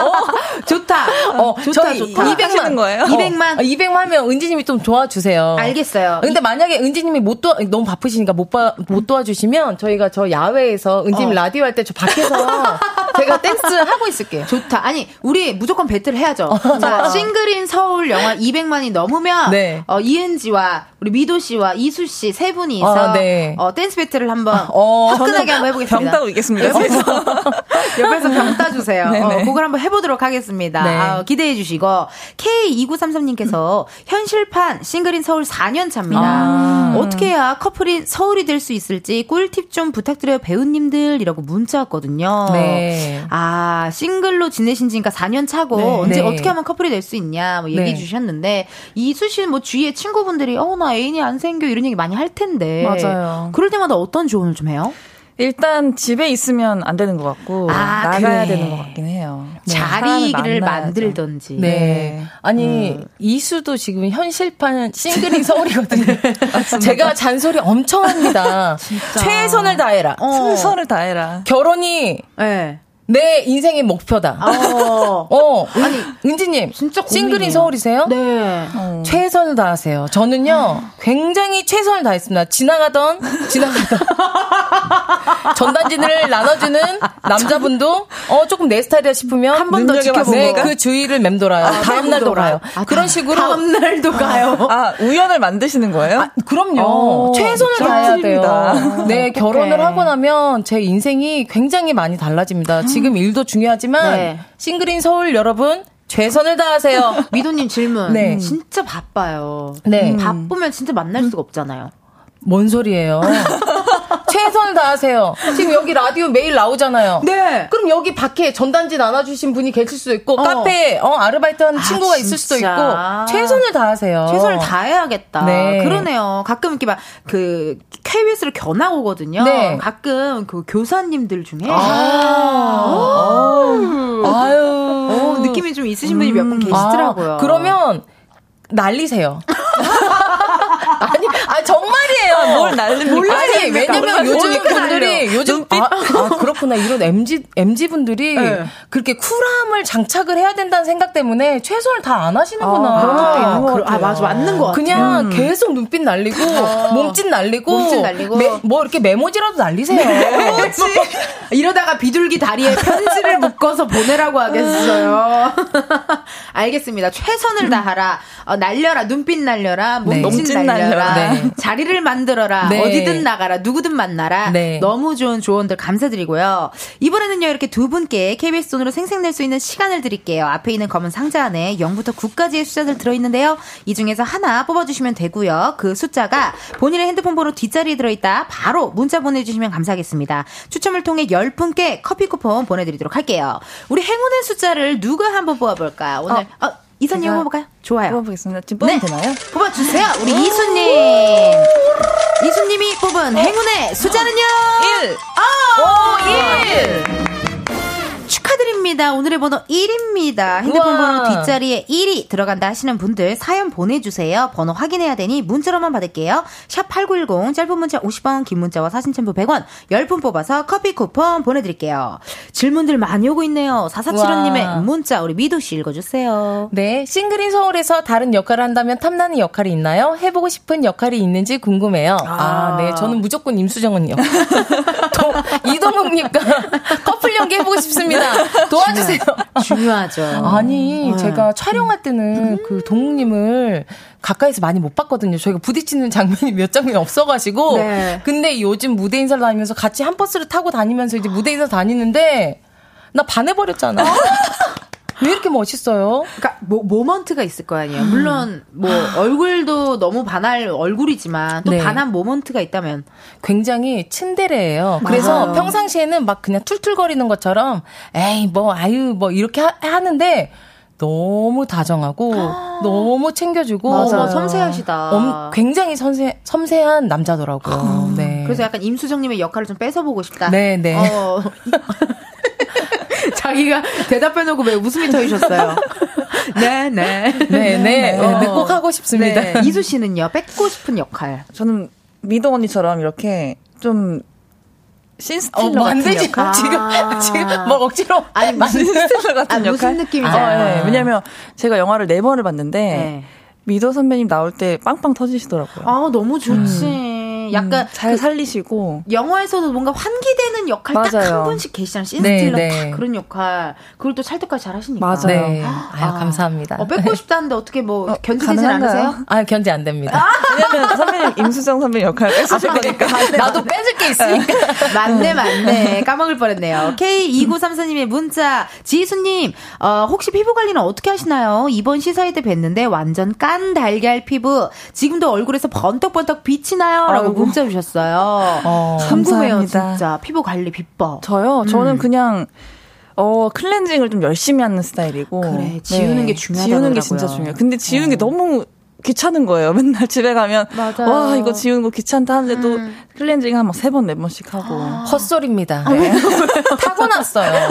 어, 좋다. 어, 좋다, 좋다. 200만 거예요? 200만. 어, 200만 하면 은지님이 좀 도와주세요. 알겠어요. 근데 만약에 은지님이 못 도와, 너무 바쁘시니까 못, 봐, 못 도와주시면 저희가 저 야외에서 은지님 어. 라디오 할 때 저 밖에서 제가 댄스 하고 있을게요. 좋다. 아니, 우리 무조건 배틀 해야죠. 어. 자, 싱글인 서울 영화 200만이 넘으면 네. 어, 이은지와 우리 미도 씨와 이수 씨 세 분이서 어, 네. 어, 댄스 배틀을 한번 어, 화끈하게 한번 해보겠습니다. 병 따고 있겠습니다. 옆에서, 옆에서 병 따주세요. 어, 그걸 한번 해보도록 하겠습니다. 네. 아, 기대해 주시고 K2933님께서 현실판 싱글인 서울 4년 차입니다. 아. 어떻게 해야 커플인 서울이 될 수 있을지 꿀팁 좀 부탁드려요 배우님들이라고 문자 왔거든요. 네. 아 싱글로 지내신 지니까 4년 차고 네. 언제 네. 어떻게 하면 커플이 될 수 있냐 뭐 얘기해 네. 주셨는데 이수 씨는 뭐 주위에 친구분들이 어 나 애인이 안 생겨 이런 얘기 많이 할 텐데 맞아요. 그럴 때마다 어떤 조언을 좀 해요? 일단 집에 있으면 안 되는 것 같고 아, 나가야 그래. 되는 것 같긴 해요. 네, 자리를 만들던지. 네. 네. 아니 음. 이수도 지금 현실판 싱글링 서울이거든요. 제가 잔소리 엄청 합니다. 최선을 다해라. 어. 최선을 다해라. 결혼이 네. 내 인생의 목표다. 어. 어. 아니, 은지님. 진짜 싱글인 서울이세요? 네. 어. 최선을 다하세요. 저는요, 굉장히 최선을 다했습니다. 지나가던, 지나가던. 전단지를 나눠주는 남자분도, 어, 조금 내 스타일이다 싶으면. 한 번 더 지켜보고. 네, 그 주위를 맴돌아요. 아, 다음날도 가요. 아, 그런 식으로. 다음날도 가요. 아, 우연을 만드시는 거예요? 아, 그럼요. 어, 최선을 다해야 돼요. 네, 결혼을 하고 나면 제 인생이 굉장히 많이 달라집니다. 지금 지금 일도 중요하지만 네. 싱글인 서울 여러분 최선을 다하세요. 미도님 질문. 네. 진짜 바빠요. 네. 음. 바쁘면 진짜 만날 수가 없잖아요. 뭔 소리예요? 최선을 다하세요. 지금 여기 라디오 매일 나오잖아요. 네. 그럼 여기 밖에 전단지 나눠주신 분이 계실 수도 있고 어. 카페에 어, 아르바이트 하는 아, 친구가 있을 수도 있고 최선을 다하세요. 최선을 다해야겠다. 네. 그러네요. 가끔 이렇게 막그 KBS를 견학 오거든요. 네. 가끔 그 교사님들 중에 아. 아유. 어, 느낌이 좀 있으신 분이 몇분 계시더라고요. 아, 그러면 날리세요. 아. 뭘 날립니까? 아니, 왜냐면 요즘 분들이 요즘 아, 아, 그렇구나. 이런 MZ MZ 분들이 네. 그렇게 쿨함을 장착을 해야 된다는 생각 때문에 최선을 다 안 하시는구나. 아, 그런 것도 있는 것 같아요. 아 맞아 맞는 것 같아. 그냥 음. 계속 눈빛 날리고 어. 몸짓 날리고 몸짓 날리고 매, 뭐 이렇게 메모지라도 날리세요. 메모지. 이러다가 비둘기 다리에 편지를 묶어서 보내라고 하겠어요. 알겠습니다. 최선을 다하라. 어, 날려라 눈빛 날려라 몸짓 네. 날려라 네. 자리를 만들어라 네. 어디든 나가라 누구든 만나라 네. 너무 좋은 조언들 감사드리고요. 이번에는요 이렇게 두 분께 KBS 돈으로 생생낼 수 있는 시간을 드릴게요. 앞에 있는 검은 상자 안에 0부터 9까지의 숫자들 들어있는데요. 이 중에서 하나 뽑아주시면 되고요. 그 숫자가 본인의 핸드폰 번호 뒷자리에 들어있다 바로 문자 보내주시면 감사하겠습니다. 추첨을 통해 10분께 커피 쿠폰 보내드리도록 할게요. 우리 행운의 숫자를 누가 한번 뽑아볼까요? 오늘 어. 어, 이선님 뽑아볼까요? 좋아요. 뽑아보겠습니다. 지금 뽑으면 네. 되나요? 뽑아주세요. 우리 이수님. 이수님이 뽑은 행운의 숫자는요? 1. 오, 1. 축하드립니다. 오늘의 번호 1입니다. 핸드폰 우와. 번호 뒷자리에 1이 들어간다 하시는 분들 사연 보내주세요. 번호 확인해야 되니 문자로만 받을게요. 샵 8910 짧은 문자 50원 긴 문자와 사진 첨부 100원 10분 뽑아서 커피 쿠폰 보내드릴게요. 질문들 많이 오고 있네요. 4475님의 문자 우리 미도 씨 읽어주세요. 네. 싱글인 서울에서 다른 역할을 한다면 탐나는 역할이 있나요? 해보고 싶은 역할이 있는지 궁금해요. 아, 아 네. 저는 무조건 임수정은요. 이동욱님과 커플 연기 해보고 싶습니다. 도와주세요. 중요하죠. 아니, 네. 제가 촬영할 때는 음. 그 동욱님을 가까이서 많이 못 봤거든요. 저희가 부딪히는 장면이 몇 장면이 없어가지고. 네. 근데 요즘 무대 인사를 다니면서 같이 한 버스를 타고 다니면서 이제 무대 인사 다니는데 나 반해버렸잖아. 왜 이렇게 멋있어요? 그러니까 뭐, 모먼트가 있을 거 아니에요. 물론 뭐 얼굴도 너무 반할 얼굴이지만 또 네. 반한 모먼트가 있다면 굉장히 츤데레예요. 그래서 맞아요. 평상시에는 막 그냥 툴툴거리는 것처럼 에이 뭐 아유 뭐 이렇게 하, 는데 너무 다정하고 너무 챙겨주고 맞아요. 섬세하시다. 엄, 굉장히 섬세, 섬세한 남자더라고요. 아, 네. 그래서 약간 임수정님의 역할을 좀 뺏어보고 싶다. 네, 네. 어. 자기가 대답해놓고 왜 웃음이 터이셨어요? 네, 네. 네, 네. 네, 네. 꼭 하고 싶습니다. 네. 이수 씨는요, 뺏고 싶은 역할. 저는 미동 언니처럼 이렇게 좀 신스틸러 어, 같은 역할. 지금 지금 뭐 억지로 아니 무슨 스틸러 같은 아, 역할. 무슨 느낌이죠? 아, 네. 왜냐면 제가 영화를 네 번을 봤는데 네. 미도 선배님 나올 때 빵빵 터지시더라고요. 아 너무 좋지. 음. 약간 음, 잘그 살리시고 영화에서도 뭔가 환기되는 역할 딱 한 분씩 계시잖아요. 신스틸러 네, 네. 그런 역할 그걸 또 찰떡까지 잘 하시니까. 맞아요. 네. 아유, 아, 감사합니다. 어, 뺏고 싶다는데 어떻게 뭐 어, 견디지 않으세요? 아 견디 안 됩니다. 아. 왜냐면 선배님 임수정 선배님 역할 뺏으실 아, 거니까. 나도 뺏을 게 있으니까. 맞네 맞네. 까먹을 뻔했네요. K2934님의 문자 지수님 어, 혹시 피부 관리는 어떻게 하시나요? 이번 시사회 때 뵀는데 완전 깐 달걀 피부 지금도 얼굴에서 번떡번떡 빛이 나요. 라고 문자 주셨어요. 어, 궁금해요, 감사합니다. 진짜. 피부 관리 비법. 저요? 저는 음. 그냥 어, 클렌징을 좀 열심히 하는 스타일이고. 그래, 지우는 네. 게 중요하다. 지우는 게 진짜 중요해요. 근데 지우는 어. 게 너무 귀찮은 거예요. 맨날 집에 가면 맞아요. 와 이거 지우는 거 귀찮다 하는데도 음. 클렌징 한막세번네 번씩 하고 헛소리입니다. 네. 타고났어요.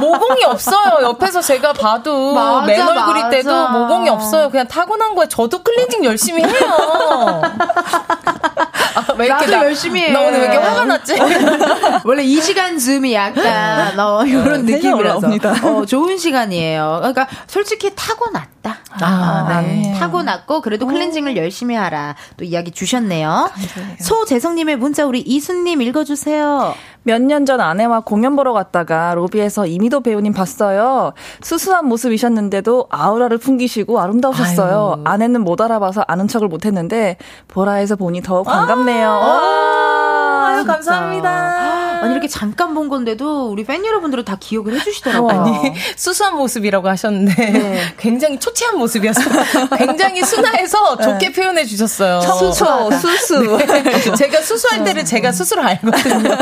모공이 없어요. 옆에서 제가 봐도 맞아, 맨 얼굴일 때도 모공이 없어요. 그냥 타고난 거예요. 저도 클렌징 열심히 해요. 아, 왜 이렇게 나도 나, 열심히 해. 나 오늘 왜 이렇게 화가 났지? 원래 이 시간 즈음이 약간 어, 이런 네, 느낌이라서 어, 좋은 시간이에요. 그러니까 솔직히 타고났다. 아, 아 네. 타고났고 그래도 클렌징을 열심히 하라. 또 이야기 주셨네요. 소재성님의 문자 우리 이순님 읽어주세요. 몇 년 전 아내와 공연 보러 갔다가 로비에서 이미도 배우님 봤어요. 수수한 모습이셨는데도 아우라를 풍기시고 아름다우셨어요. 아유. 아내는 못 알아봐서 아는 척을 못했는데 보라에서 보니 더욱 반갑네요. 아, 아유, 감사합니다. 아니 이렇게 잠깐 본 건데도 우리 팬 여러분들은 다 기억을 해주시더라고요. 아니 수수한 모습이라고 하셨는데 네. 굉장히 초췌한 모습이었어요. 굉장히 순화해서 네. 좋게 표현해 주셨어요. 수수, 수수. 네. 제가 수수할 때를 제가 스스로 알거든요.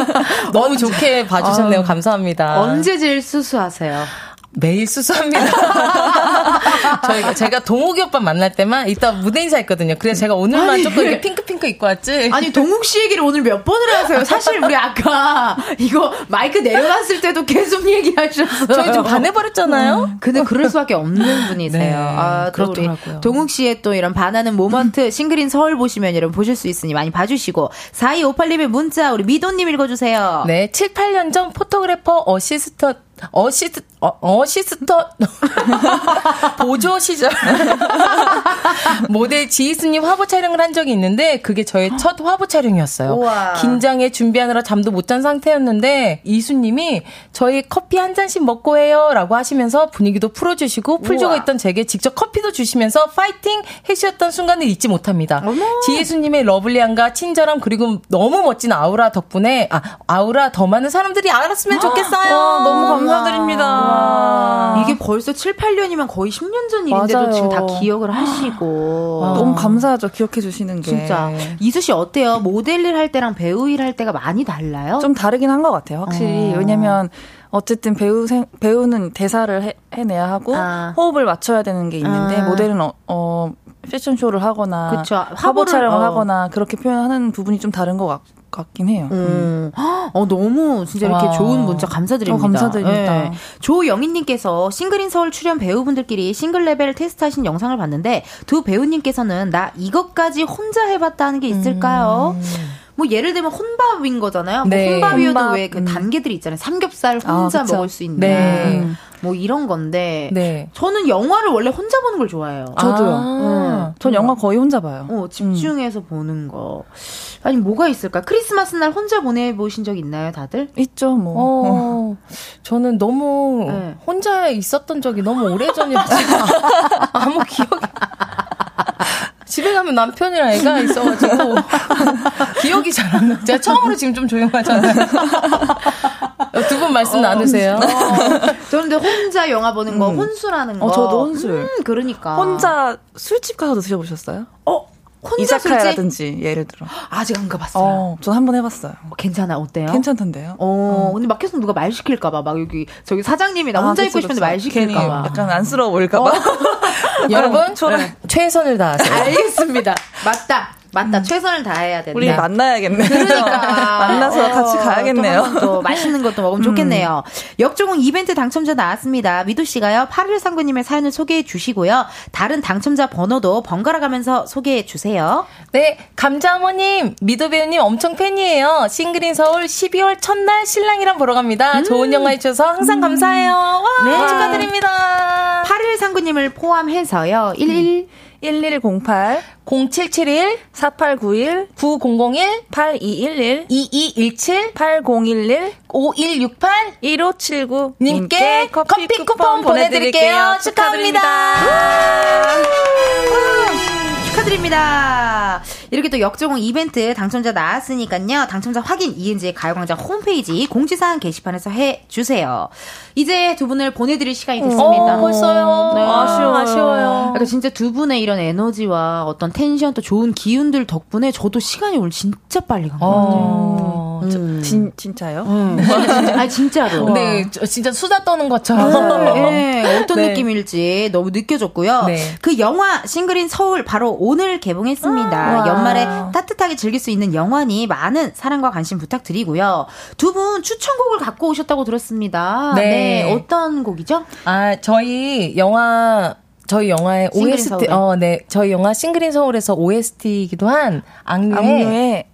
너무 좋게 봐주셨네요. 감사합니다. 언제 제일 수수하세요? 매일 수수합니다. 저희가 제가 동욱이 오빠 만날 때만 이따 무대 인사 했거든요. 그래서 제가 오늘만 아니, 조금 이렇게 핑크 핑크 입고 왔지. 아니 동욱 씨 얘기를 오늘 몇 번을 하세요. 사실 우리 아까 이거 마이크 내려놨을 때도 계속 얘기하셨어요. 저희 좀 반해버렸잖아요. 음, 근데 그럴 수밖에 없는 분이세요. 네, 아, 그렇더라고요. 동욱 씨의 또 이런 반하는 moment 싱글인 서울 보시면 여러분 보실 수 있으니 많이 봐주시고 4258님의 문자 우리 미도님 읽어주세요. 네, 7, 8년 전 photographer assist 어시스트 어, assister 보조 시절 모델 지이수님 화보 촬영을 한 적이 있는데 그게 저의 첫 화보 촬영이었어요. 우와. 긴장에 준비하느라 잠도 못 잔 상태였는데 이수님이 저희 커피 한 잔씩 먹고 해요라고 하시면서 분위기도 풀어주시고 풀죽고 있던 제게 직접 커피도 주시면서 파이팅 해주셨던 순간을 잊지 못합니다. 지이수님의 lovely함과 친절함 그리고 너무 멋진 아우라 덕분에 아 아우라 더 많은 사람들이 알았으면 좋겠어요. 와, 너무 감사 드립니다. 이게 벌써 7, 8년이면 거의 10년 전 일인데도 맞아요. 지금 다 기억을 하시고. 와. 너무 감사하죠. 기억해 주시는 게. 진짜. 이수 씨 어때요? 모델 일 할 때랑 배우 일 할 때가 많이 달라요? 좀 다르긴 한 것 같아요. 확실히. 어. 왜냐면 어쨌든 배우 생, 배우는 대사를 해, 해내야 하고 아. 호흡을 맞춰야 되는 게 있는데 아. 모델은 어, 어 패션쇼를 하거나 그쵸. 화보 촬영을 어. 하거나 그렇게 표현하는 부분이 좀 다른 것 같고 같긴 해요. 음. 어, 너무 진짜 이렇게 와. 좋은 문자 감사드립니다. 어, 감사드립니다. 네. 조영희님께서 싱글 인 서울 출연 배우분들끼리 싱글 레벨 테스트하신 영상을 봤는데 두 배우님께서는 나 이것까지 혼자 해봤다는 게 있을까요? 음. 뭐 예를 들면 혼밥인 거잖아요. 뭐 네. 뭐 혼밥이어도 혼밥. 왜 그 음. 단계들이 있잖아요. 삼겹살 혼자 아, 먹을 수 있는. 네. 뭐 이런 건데 네. 저는 영화를 원래 혼자 보는 걸 좋아해요. 저도요. 아~ 음. 전 영화 거의 혼자 봐요. 어, 집중해서 음. 보는 거. 아니 뭐가 있을까? 크리스마스 날 혼자 보내 보신 적 있나요, 다들? 있죠, 뭐. 어, 저는 너무 네. 혼자 있었던 적이 너무 오래전이라서 아무 기억이 집에 가면 남편이랑 애가 있어가지고 기억이 잘 안 나. 제가 처음으로 지금 좀 조용하잖아요. 두 분 말씀 어, 나누세요. 어. 저는 근데 혼자 영화 보는 거, 음. 혼술하는 거. 어, 저도 혼술. 음, 그러니까. 혼자 술집 가서 드셔보셨어요? 어, 혼자 이자카야라든지 예를 들어. 아직 안 가봤어요. 어, 전 한 번 해봤어요. 어, 괜찮아 어때요? 괜찮던데요. 어, 어. 근데 막 계속 누가 말 시킬까봐 막 여기 저기 사장님이 나 아, 혼자 아, 있고 싶은데 말 시킬까봐. 약간 안쓰러워 보일까봐. 어. 여러분 네. 최선을 다하세요. 알겠습니다. 맞다. 맞다. 음. 최선을 다해야 된다. 우리 만나야겠네요. 그러니까. 만나서 어, 같이 가야겠네요. 또, 또 맛있는 것도 먹으면 음. 좋겠네요. 역조공 이벤트 당첨자 나왔습니다. 미도 씨가요. 8일 상구님의 사연을 소개해 주시고요. 다른 당첨자 번호도 번갈아 가면서 소개해 주세요. 네. 감자 어머님, 미도 배우님 엄청 팬이에요. 싱글인 서울 12월 첫날 신랑이랑 보러 갑니다. 음. 좋은 영화 해주셔서 항상 음. 감사해요. 와, 네. 축하드립니다. 8일 상구님을 포함해서요. 11 1108 0771 4891 9001 8211 2217 8011 5168 1579 님께 커피, 커피 쿠폰 보내드릴게요. 축하합니다. 축하드립니다. 이렇게 또 역조공 이벤트 당첨자 나왔으니까요. 당첨자 확인 이은지의 가요광장 홈페이지 공지사항 게시판에서 해주세요. 이제 두 분을 보내드릴 시간이 됐습니다. 어, 벌써요. 네. 아쉬워요. 아쉬워요. 그러니까 진짜 두 분의 이런 에너지와 어떤 텐션 또 좋은 기운들 덕분에 저도 시간이 오늘 진짜 빨리 간것 어. 같아요. 음. 진, 진짜요? 음. 아 진짜로. 네, 진짜 수다 떠는 것처럼. 네, 네. 어떤 네. 느낌일지 너무 느껴졌고요. 네. 그 영화 싱글인 서울 바로 오늘 개봉했습니다. 아, 연말에 따뜻하게 즐길 수 있는 영화니 많은 사랑과 관심 부탁드리고요. 두 분 추천곡을 갖고 오셨다고 들었습니다. 네. 네. 어떤 곡이죠? 아, 저희 영화 저희 영화의 OST, 서울에. 어, 네. 저희 영화 싱글인 서울에서 OST이기도 한 악뮤의, 악뮤의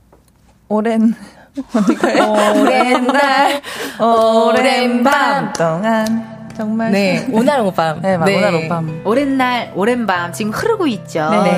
오랜, 오랜 날, 오랜 밤 동안. 정말. 네, 오날 오밤. 네, 네. 오날 오밤. 오랜 날, 오랜 밤. 지금 흐르고 있죠. 네.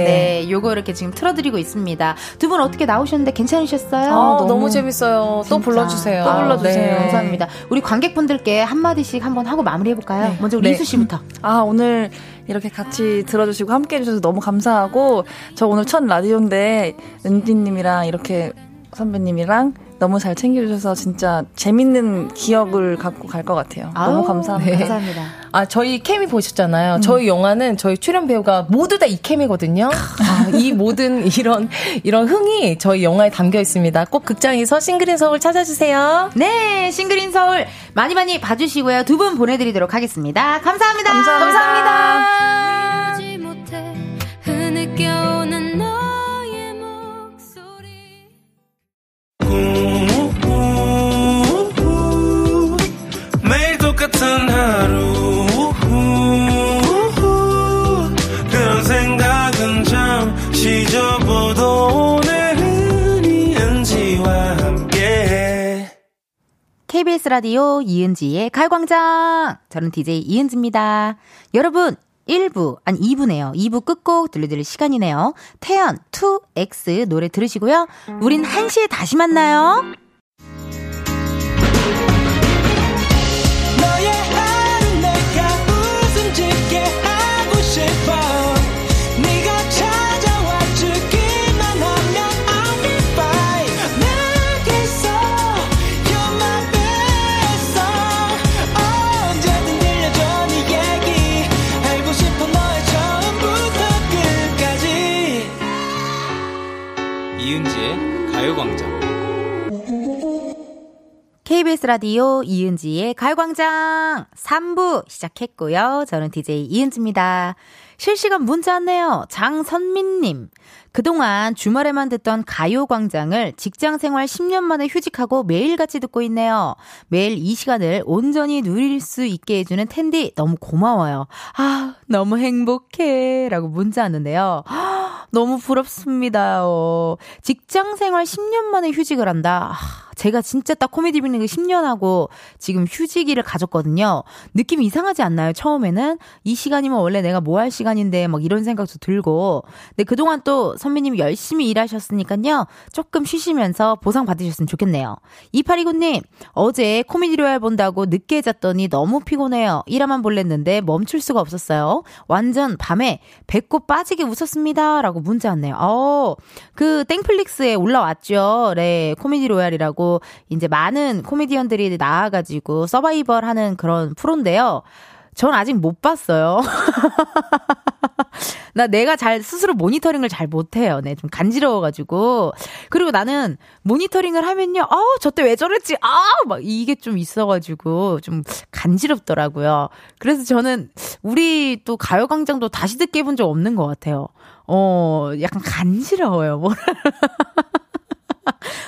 네. 요거 이렇게 지금 틀어드리고 있습니다. 두 분 어떻게 나오셨는데 괜찮으셨어요? 아, 너무, 너무, 재밌어요. 진짜. 또 불러주세요. 또 불러주세요. 아, 네. 감사합니다. 우리 관객분들께 한 마디씩 한번 하고 마무리해볼까요? 네. 먼저 우리 네. 이수 씨부터. 아, 오늘 이렇게 같이 들어주시고 함께 해주셔서 너무 감사하고, 저 오늘 첫 라디오인데, 은디님이랑 이렇게 선배님이랑 너무 잘 챙겨주셔서 진짜 재밌는 기억을 갖고 갈 것 같아요. 아우, 너무 감사합니다. 네. 감사합니다. 아, 저희 케미 보셨잖아요. 음. 저희 영화는 저희 출연 배우가 모두 다 이 케미거든요. 아, 이 모든 이런, 이런 흥이 저희 영화에 담겨 있습니다. 꼭 극장에서 싱글인 서울 찾아주세요. 네, 싱글인 서울 많이 많이 봐주시고요. 두 분 보내드리도록 하겠습니다. 감사합니다. 감사합니다. 감사합니다. KBS 라디오 이은지의 가요광장 저는 DJ 이은지입니다. 여러분 1부, 아니 2부네요. 2부 끝곡 들려드릴 시간이네요. 태연 2X 노래 들으시고요. 우린 1시에 다시 만나요. KBS 라디오 이은지의 가요광장 3부 시작했고요. 저는 DJ 이은지입니다. 실시간 문자 왔네요. 장선민님. 그동안 주말에만 듣던 가요광장을 직장 생활 10년 만에 휴직하고 매일같이 듣고 있네요. 매일 이 시간을 온전히 누릴 수 있게 해주는 텐디 너무 고마워요. 아, 너무 행복해. 라고 문자 왔는데요. 너무 부럽습니다. 어, 직장 생활 10년 만에 휴직을 한다. 아, 제가 진짜 딱 코미디 빅리그 10년 하고 지금 휴직일을 가졌거든요. 느낌이 이상하지 않나요? 처음에는 이 시간이면 원래 내가 뭐 할 시간인데 막 이런 생각도 들고. 근데 그동안 또 선배님이 열심히 일하셨으니까요. 조금 쉬시면서 보상 받으셨으면 좋겠네요. 2829님, 어제 코미디 로얄 본다고 늦게 잤더니 너무 피곤해요. 일화만 볼랬는데 멈출 수가 없었어요. 완전 밤에 배꼽 빠지게 웃었습니다. 라고 문자 왔네요. 어, 그 땡플릭스에 올라왔죠. 네, 코미디 로얄이라고. 이제 많은 코미디언들이 나와가지고 서바이벌 하는 그런 프로인데요. 전 아직 못 봤어요. 나 내가 잘 스스로 모니터링을 잘 못해요. 네, 좀 간지러워가지고. 그리고 나는 모니터링을 하면요. 아 저때 왜 저랬지? 아, 막 이게 좀 있어가지고 좀 간지럽더라고요. 그래서 저는 우리 또 가요광장도 다시 듣게 해본 적 없는 것 같아요. 어, 약간 간지러워요. 뭐라.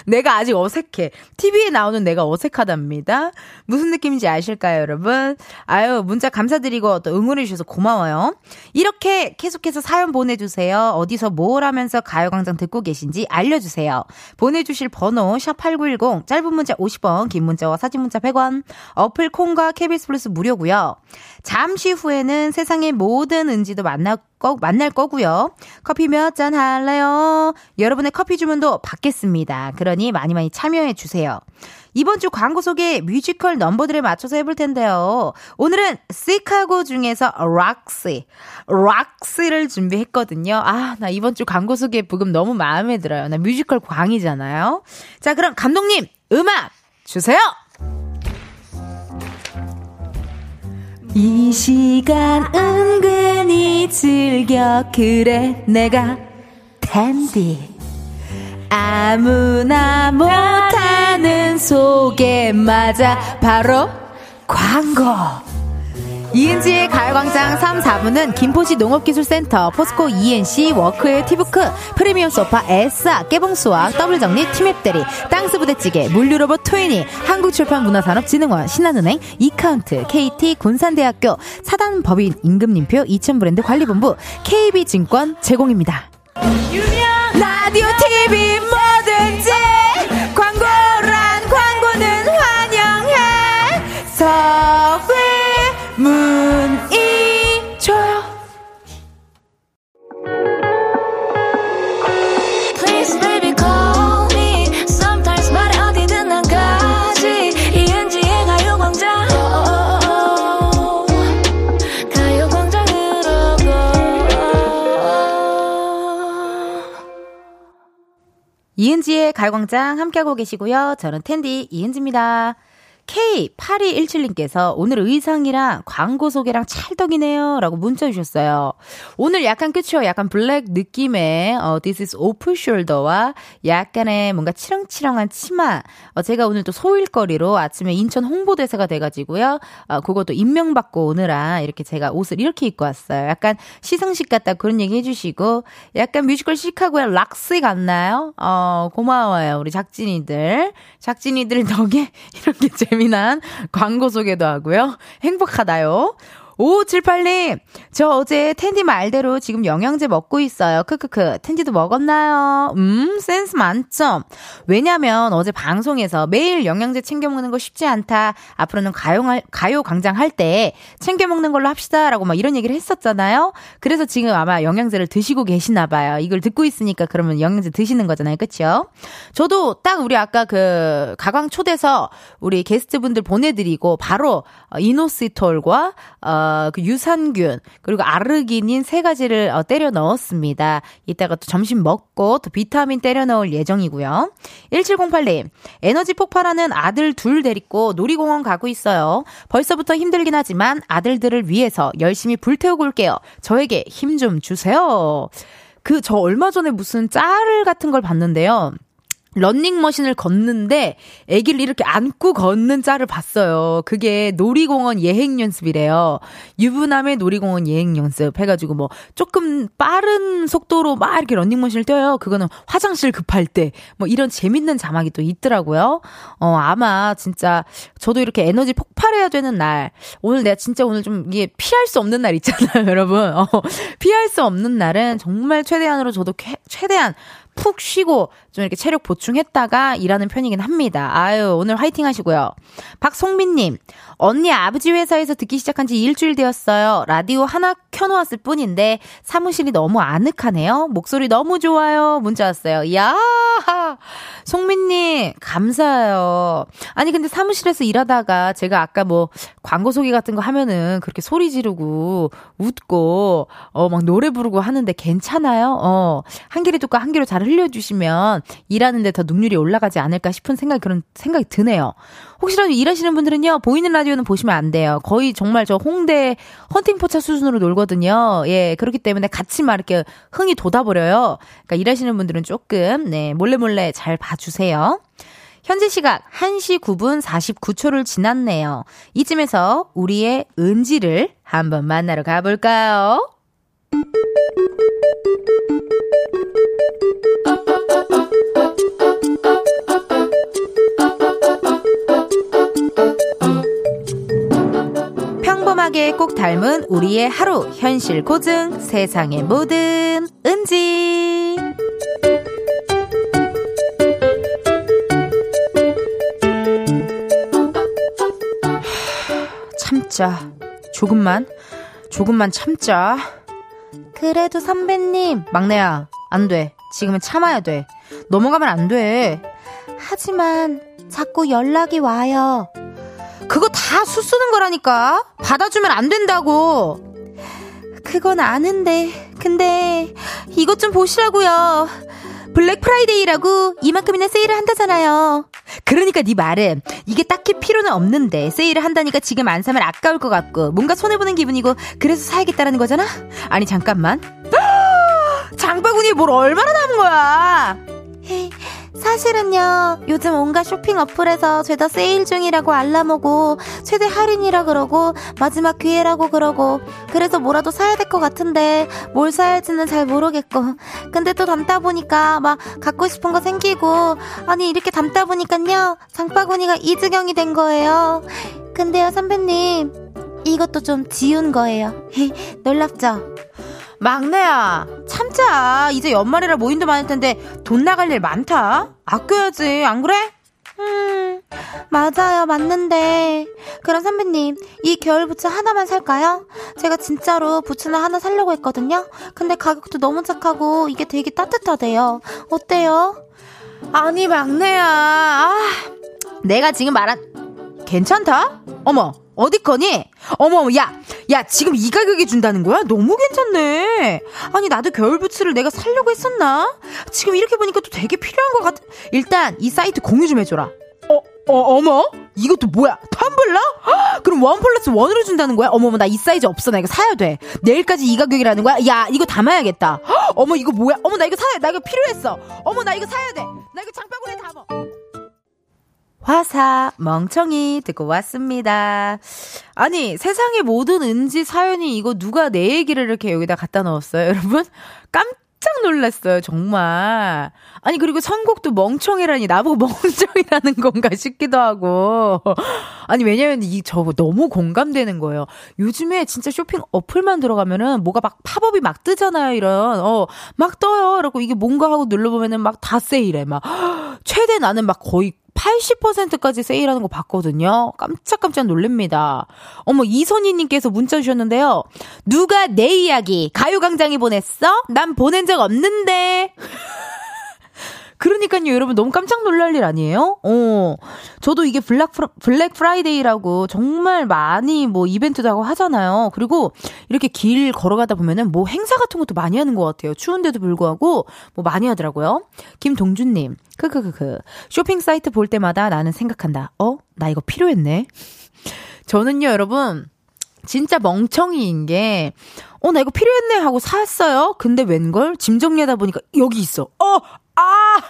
내가 아직 어색해. TV에 나오는 내가 어색하답니다. 무슨 느낌인지 아실까요, 여러분? 아유, 문자 감사드리고 또 응원해주셔서 고마워요. 이렇게 계속해서 사연 보내주세요. 어디서 뭘 하면서 가요광장 듣고 계신지 알려주세요. 보내주실 번호, 샵8910, 짧은 문자 50원, 긴 문자와 사진 문자 100원, 어플 콩과 KBS 플러스 무료고요 잠시 후에는 세상의 모든 은지도 만나 거, 만날 거고요. 커피 몇 잔 할래요? 여러분의 커피 주문도 받겠습니다. 그러니 많이 많이 참여해 주세요. 이번 주 광고 소개 뮤지컬 넘버들에 맞춰서 해볼 텐데요. 오늘은 시카고 중에서 락시, 락시를 준비했거든요. 아, 나 이번 주 광고 소개 브금 너무 마음에 들어요. 나 뮤지컬 광이잖아요. 자, 그럼 감독님, 음악 주세요! 이 시간 은근히 즐겨 그래 내가 텐디 아무나 못하는 소개 맞아 바로 광고 이은지의 가요광장 3, 4부는 김포시 농업기술센터, 포스코 E&C, 워크웨어 티뷰크, 프리미엄 소파, 에싸, 깨봉수학, 더블정리, 티맵대리, 땅스부대찌개, 물류로봇 트윈이, 한국출판문화산업진흥원, 신한은행, 이카운트, KT, 군산대학교, 사단법인 임금님표, 이천브랜드 관리본부, KB증권 제공입니다. 유명 라디오 TV 뭐든지 광고 이은지의 가요광장 함께하고 계시고요. 저는 텐디 이은지입니다. K8217님께서 오늘 의상이랑 광고 소개랑 찰떡이네요. 라고 문자 주셨어요. 오늘 약간 그쵸? 약간 블랙 느낌의 어, This is open shoulder와 약간의 뭔가 치렁치렁한 치마. 어, 제가 오늘 또 소일거리로 아침에 인천 홍보대사가 돼가지고요. 어, 그것도 임명받고 오느라 이렇게 제가 옷을 이렇게 입고 왔어요. 약간 시상식 같다 그런 얘기 해주시고 약간 뮤지컬 시카고의 락시 같나요? 어, 고마워요. 우리 작진이들. 작진이들 덕에 이렇게 재미난 광고 소개도 하고요. 행복하다요. 5578님, 저 어제 텐디 말대로 지금 영양제 먹고 있어요. 크크크. 텐디도 먹었나요? 음, 센스 만점. 왜냐면 어제 방송에서 매일 영양제 챙겨 먹는 거 쉽지 않다. 앞으로는 가요, 가요 광장 할 때 챙겨 먹는 걸로 합시다. 라고 막 이런 얘기를 했었잖아요. 그래서 지금 아마 영양제를 드시고 계시나 봐요. 이걸 듣고 있으니까 그러면 영양제 드시는 거잖아요. 그쵸? 저도 딱 우리 아까 그 가광 초대서 우리 게스트분들 보내드리고 바로 이노시톨과 어, 그 유산균, 그리고 아르기닌 세 가지를 어, 때려 넣었습니다. 이따가 또 점심 먹고 또 비타민 때려 넣을 예정이고요. 1708님, 에너지 폭발하는 아들 둘 데리고 놀이공원 가고 있어요. 벌써부터 힘들긴 하지만 아들들을 위해서 열심히 불태우고 올게요. 저에게 힘 좀 주세요. 그, 저 얼마 전에 무슨 짤 같은 걸 봤는데요. 런닝머신을 걷는데 아기를 이렇게 안고 걷는 짤을 봤어요. 그게 놀이공원 예행 연습이래요. 유부남의 놀이공원 예행 연습 해가지고 뭐 조금 빠른 속도로 막 이렇게 런닝머신을 뛰어요. 그거는 화장실 급할 때 뭐 이런 재밌는 자막이 또 있더라고요. 어 아마 진짜 저도 이렇게 에너지 폭발해야 되는 날 오늘 내가 진짜 오늘 좀 이게 피할 수 없는 날 있잖아요, 여러분. 어 피할 수 없는 날은 정말 최대한으로 저도 최대한 푹 쉬고 좀 이렇게 체력 보충했다가 일하는 편이긴 합니다. 아유, 오늘 화이팅 하시고요. 박송민님, 언니 아버지 회사에서 듣기 시작한 지 일주일 되었어요. 라디오 하나 켜놓았을 뿐인데 사무실이 너무 아늑하네요. 목소리 너무 좋아요. 문자 왔어요. 이야! 송민님, 감사해요. 아니, 근데 사무실에서 일하다가 제가 아까 뭐 광고 소개 같은 거 하면은 그렇게 소리 지르고 웃고, 어, 막 노래 부르고 하는데 괜찮아요? 어, 한 길이 뚜까 한 길로 잘 흘려주시면 일하는데 더 능률이 올라가지 않을까 싶은 생각이 그런 생각이 드네요. 혹시라도 일하시는 분들은요, 보이는 라디오는 보시면 안 돼요. 거의 정말 저 홍대 헌팅포차 수준으로 놀거든요. 예, 그렇기 때문에 같이 막 이렇게 흥이 돋아버려요. 그러니까 일하시는 분들은 조금, 네, 몰래 몰래 잘 봐주세요. 현재 시각 1시 9분 49초를 지났네요. 이쯤에서 우리의 은지를 한번 만나러 가볼까요? 평범하게 꼭 닮은 우리의 하루 현실 고증 세상의 모든 은지. 참자. 조금만 조금만 참자 그래도 선배님 막내야 안 돼 지금은 참아야 돼 넘어가면 안 돼 하지만 자꾸 연락이 와요 그거 다 수 쓰는 거라니까. 받아주면 안 된다고. 그건 아는데. 근데 이것 좀 보시라고요. 블랙 프라이데이라고 이만큼이나 세일을 한다잖아요. 그러니까 네 말은 이게 딱히 필요는 없는데 세일을 한다니까 지금 안 사면 아까울 것 같고 뭔가 손해보는 기분이고 그래서 사야겠다라는 거잖아? 아니 잠깐만. 장바구니에 뭘 얼마나 담은 거야? 사실은요, 요즘 온갖 쇼핑 어플에서 죄다 세일 중이라고 알람 오고, 최대 할인이라 그러고, 마지막 기회라고 그러고, 그래서 뭐라도 사야 될 것 같은데, 뭘 사야 할지는 잘 모르겠고, 근데 또 담다 보니까 막 갖고 싶은 거 생기고, 아니, 이렇게 담다 보니까요, 장바구니가 이즈경이 된 거예요. 근데요, 선배님, 이것도 좀 지운 거예요. 놀랍죠? 막내야, 참자. 이제 연말이라 모임도 많을 텐데 돈 나갈 일 많다. 아껴야지, 안 그래? 음, 맞아요, 맞는데. 그럼 선배님, 이 겨울 부츠 하나만 살까요? 제가 진짜로 부츠는 하나 살려고 했거든요? 근데 가격도 너무 착하고 이게 되게 따뜻하대요. 어때요? 아니, 막내야. 아, 내가 지금 말한, 괜찮다? 어머, 어디 거니? 어머, 야, 야, 지금 이 가격에 준다는 거야? 너무 괜찮네. 아니, 나도 겨울 부츠를 내가 살려고 했었나? 지금 이렇게 보니까 또 되게 필요한 것 같아. 일단, 이 사이트 공유 좀 해줘라. 어, 어, 어머? 이것도 뭐야? 텀블러? 그럼 원 플러스 원으로 준다는 거야? 어머머, 나 이 사이즈 없어. 나 이거 사야 돼. 내일까지 이 가격이라는 거야? 야, 이거 담아야겠다. 어머, 이거 뭐야? 어머, 나 이거 사야 돼. 나 이거 필요했어. 어머, 나 이거 사야 돼. 나 이거 장바구니에 담아. 화사 멍청이 듣고 왔습니다. 아니 세상의 모든 은지 사연이 이거 누가 내 얘기를 이렇게 여기다 갖다 넣었어요, 여러분? 깜짝 놀랐어요, 정말. 아니 그리고 선곡도 멍청이라니 나보고 멍청이라는 건가 싶기도 하고. 아니 왜냐면 이 저거 너무 공감되는 거예요. 요즘에 진짜 쇼핑 어플만 들어가면은 뭐가 막 팝업이 막 뜨잖아요, 이런. 어, 막 떠요. 그리고 이게 뭔가 하고 눌러보면은 막 다 세일해, 막. 최대 나는 막 거의 80%까지 세일하는 거 봤거든요. 깜짝깜짝 놀랍니다. 어머, 이선희님께서 문자 주셨는데요. 누가 내 이야기 가요광장에 보냈어? 난 보낸 적 없는데. 그러니까요, 여러분 너무 깜짝 놀랄 일 아니에요? 어. 저도 이게 블랙, 프라, 블랙 프라이데이라고 정말 많이 뭐 이벤트도 하고 하잖아요. 그리고 이렇게 길 걸어가다 보면은 뭐 행사 같은 것도 많이 하는 것 같아요. 추운데도 불구하고 뭐 많이 하더라고요. 김동준 님, 크크크크. 쇼핑 사이트 볼 때마다 나는 생각한다. 어? 나 이거 필요했네? 저는요, 여러분. 진짜 멍청이인 게, 어, 나 이거 필요했네 하고 샀어요? 근데 웬걸? 짐 정리하다 보니까 여기 있어. 어, 아!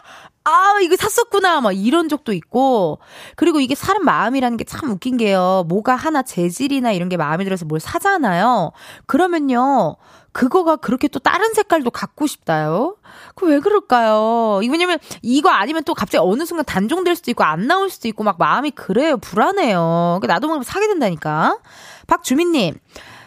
아, 이거 샀었구나. 막 이런 적도 있고. 그리고 이게 사람 마음이라는 게 참 웃긴 게요. 뭐가 하나 재질이나 이런 게 마음에 들어서 뭘 사잖아요. 그러면요. 그거가 그렇게 또 다른 색깔도 갖고 싶다요? 그 왜 그럴까요? 왜냐면 이거 아니면 또 갑자기 어느 순간 단종될 수도 있고 안 나올 수도 있고 막 마음이 그래요. 불안해요. 나도 모르게 사게 된다니까. 박주민님.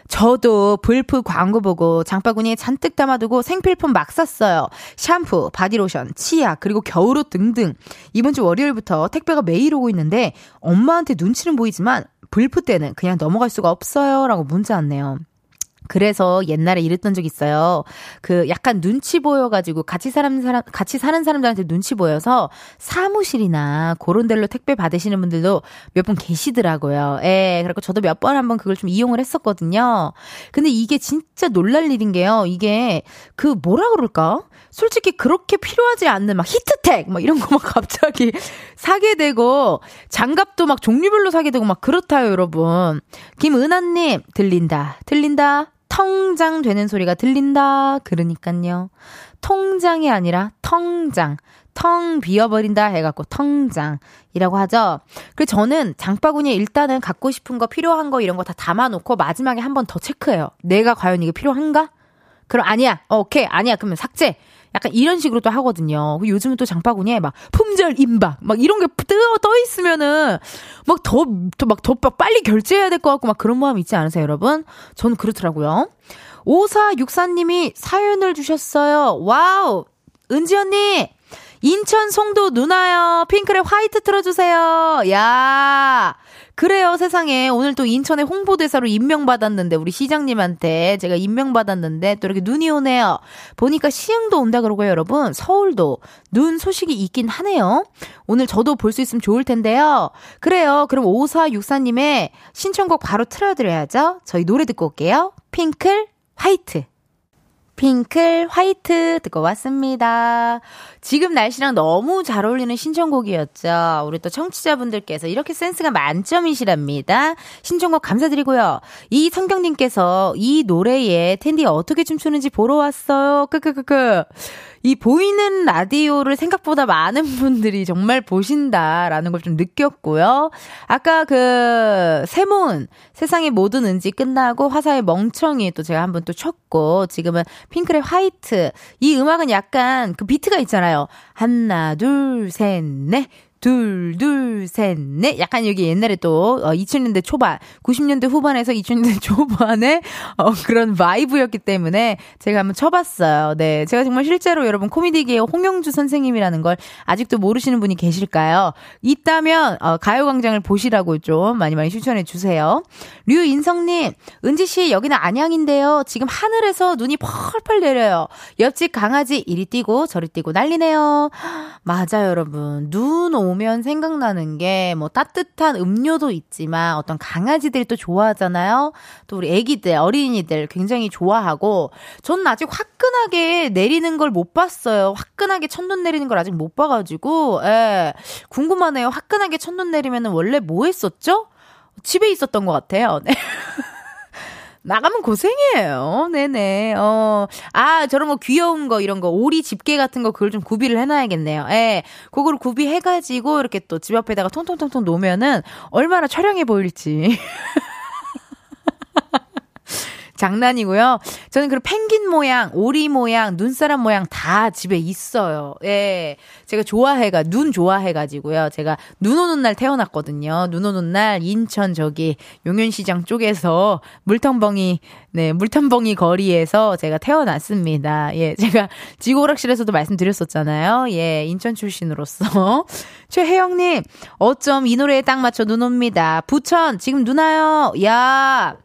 저도 불프 광고 보고 장바구니에 잔뜩 담아두고 생필품 막 샀어요. 샴푸, 바디로션, 치약, 그리고 겨울옷 등등. 이번 주 월요일부터 택배가 매일 오고 있는데 엄마한테 눈치는 보이지만 불프 때는 그냥 넘어갈 수가 없어요. 라고 문자 왔네요. 그래서 옛날에 이랬던 적 있어요. 그 약간 눈치 보여가지고 같이 사람, 사람, 같이 사는 사람들한테 눈치 보여서 사무실이나 그런 데로 택배 받으시는 분들도 몇 분 계시더라고요. 예, 그래고 저도 몇 번 한번 그걸 좀 이용을 했었거든요. 근데 이게 진짜 놀랄 일인 게요. 이게 그 뭐라 그럴까? 솔직히 그렇게 필요하지 않는 막 히트텍 막 이런 거 막 갑자기 사게 되고 장갑도 막 종류별로 사게 되고 막 그렇다요, 여러분. 김은하님 들린다, 들린다. 텅장 되는 소리가 들린다. 그러니까요. 통장이 아니라 텅장. 텅 비어버린다 해갖고 텅장이라고 하죠. 그래서 저는 장바구니에 일단은 갖고 싶은 거 필요한 거 이런 거 다 담아놓고 마지막에 한 번 더 체크해요. 내가 과연 이게 필요한가? 그럼 아니야. 어, 오케이. 아니야. 그러면 삭제. 약간 이런 식으로 또 하거든요. 요즘은 또 장바구니에 막 품절 임박 막 이런 게 떠, 떠 있으면은 막 더, 더, 막 더 빨리 결제해야 될 것 같고 막 그런 마음 있지 않으세요, 여러분? 저는 그렇더라고요. 5464님이 사연을 주셨어요. 와우! 은지 언니! 인천 송도 눈 와요. 핑클의 화이트 틀어주세요. 야 그래요, 세상에. 오늘 또 인천의 홍보대사로 임명받았는데, 우리 시장님한테 제가 임명받았는데, 또 이렇게 눈이 오네요. 보니까 시흥도 온다 그러고요, 여러분. 서울도 눈 소식이 있긴 하네요. 오늘 저도 볼 수 있으면 좋을 텐데요. 그래요. 그럼 5464님의 신청곡 바로 틀어드려야죠. 저희 노래 듣고 올게요. 핑클, 화이트. 핑클 화이트 듣고 왔습니다. 지금 날씨랑 너무 잘 어울리는 신청곡이었죠. 우리 또 청취자분들께서 이렇게 센스가 만점이시랍니다. 신청곡 감사드리고요. 이성경님께서 이 노래에 텐디 어떻게 춤추는지 보러 왔어요. 크크크크. 이 보이는 라디오를 생각보다 많은 분들이 정말 보신다라는 걸 좀 느꼈고요. 아까 그 세몬 세상의 모든 은지 끝나고 화사의 멍청이 또 제가 한번 또 쳤고 지금은 핑클의 화이트 이 음악은 약간 그 비트가 있잖아요. 하나 둘 셋 넷 둘, 둘, 셋, 넷. 약간 여기 옛날에 또, 어, 2000년대 초반, 90년대 후반에서 2000년대 초반에, 어, 그런 vibe였기 때문에 제가 한번 춰봤어요. 네. 제가 정말 실제로 여러분 코미디계의 홍영주 선생님이라는 걸 아직도 모르시는 분이 계실까요? 있다면, 어, 가요광장을 보시라고 좀 많이 많이 추천해 주세요. 류인성님, 은지씨, 여기는 안양인데요. 지금 하늘에서 눈이 펄펄 내려요. 옆집 강아지 이리 뛰고 저리 뛰고 난리네요. 맞아요, 여러분. 눈 오면 오면 생각나는 게 뭐 따뜻한 음료도 있지만 어떤 강아지들이 또 좋아하잖아요. 또 우리 애기들, 어린이들 굉장히 좋아하고 저는 아직 화끈하게 내리는 걸 못 봤어요. 화끈하게 첫눈 내리는 걸 아직 못 봐가지고, 예. 궁금하네요. 화끈하게 첫눈 내리면 원래 뭐 했었죠? 집에 있었던 것 같아요. 네. 나가면 고생이에요. 네네. 어, 아, 저런 거 귀여운 거, 이런 거, 오리 집게 같은 거, 그걸 좀 구비를 해놔야겠네요. 예. 그걸 구비해가지고, 이렇게 또 집 앞에다가 통통통통 놓으면은, 얼마나 촬영해 보일지. 장난이고요. 저는 그런 펭귄 모양, 오리 모양, 눈사람 모양 다 집에 있어요. 예. 제가 좋아해가, 눈 좋아해가지고요. 제가 눈 오는 날 태어났거든요. 눈 오는 날 인천 저기 용현시장 쪽에서 물텀벙이, 네, 물텀벙이 거리에서 제가 태어났습니다. 예. 제가 지고락실에서도 말씀드렸었잖아요. 예. 인천 출신으로서. 최혜영님, 어쩜 이 노래에 딱 맞춰 눈 옵니다. 부천, 지금 눈 와요. 야,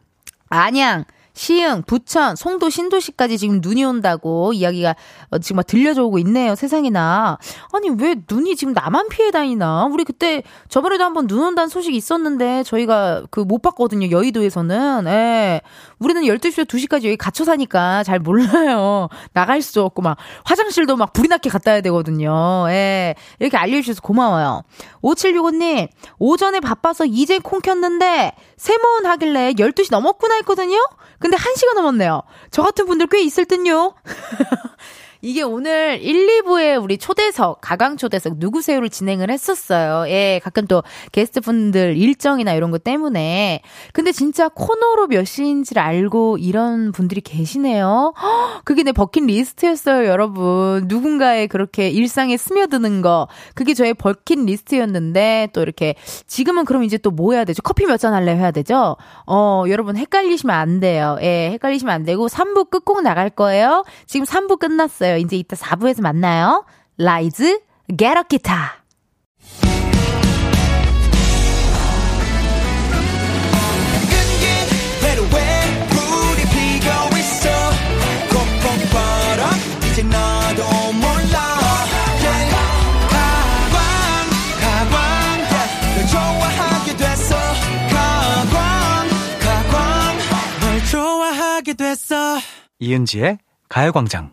안양, 시흥, 부천, 송도, 신도시까지 지금 눈이 온다고 이야기가 어, 지금 막 들려져 오고 있네요. 세상에나. 아니, 왜 눈이 지금 나만 피해 다니나? 우리 그때 저번에도 한번 눈 온다는 소식이 있었는데 저희가 그 못 봤거든요. 여의도에서는. 예. 우리는 12시부터 2시까지 여기 갇혀 사니까 잘 몰라요. 나갈 수 없고 막 화장실도 막 불이 나게 갔다 와야 되거든요. 예. 이렇게 알려주셔서 고마워요. 5765님, 오전에 바빠서 이제 콩 켰는데 세모은 하길래 12시 넘었구나 했거든요? 근데 1시가 넘었네요. 저 같은 분들 꽤 있을 듯요. 이게 오늘 1, 2부에 우리 초대석, 가강 초대석 누구세요를 진행을 했었어요. 예, 가끔 또 게스트 분들 일정이나 이런 것 때문에. 근데 진짜 코너로 몇 시인지를 알고 이런 분들이 계시네요. 그게 내 버킷리스트였어요, 여러분. 누군가의 그렇게 일상에 스며드는 거. 그게 저의 버킷리스트였는데 또 이렇게 지금은 그럼 이제 또 뭐 해야 되죠? 커피 몇 잔 할래 해야 되죠? 어, 여러분 헷갈리시면 안 돼요. 예, 헷갈리시면 안 되고 3부 끝곡 나갈 거예요. 지금 3부 끝났어요. 있어요. 이제 이따 4부에서 만나요. 라이즈, Get a. 이은지의 가요광장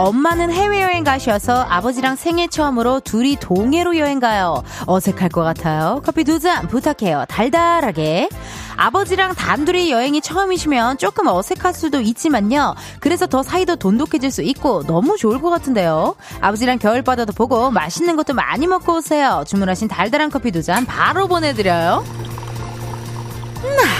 엄마는 해외여행 가셔서 아버지랑 생애 처음으로 둘이 동해로 여행 가요. 어색할 것 같아요. 커피 두 잔 부탁해요. 달달하게. 아버지랑 단둘이 여행이 처음이시면 조금 어색할 수도 있지만요. 그래서 더 사이도 돈독해질 수 있고 너무 좋을 것 같은데요. 아버지랑 겨울바다도 보고 맛있는 것도 많이 먹고 오세요. 주문하신 달달한 커피 두 잔 바로 보내드려요. 음.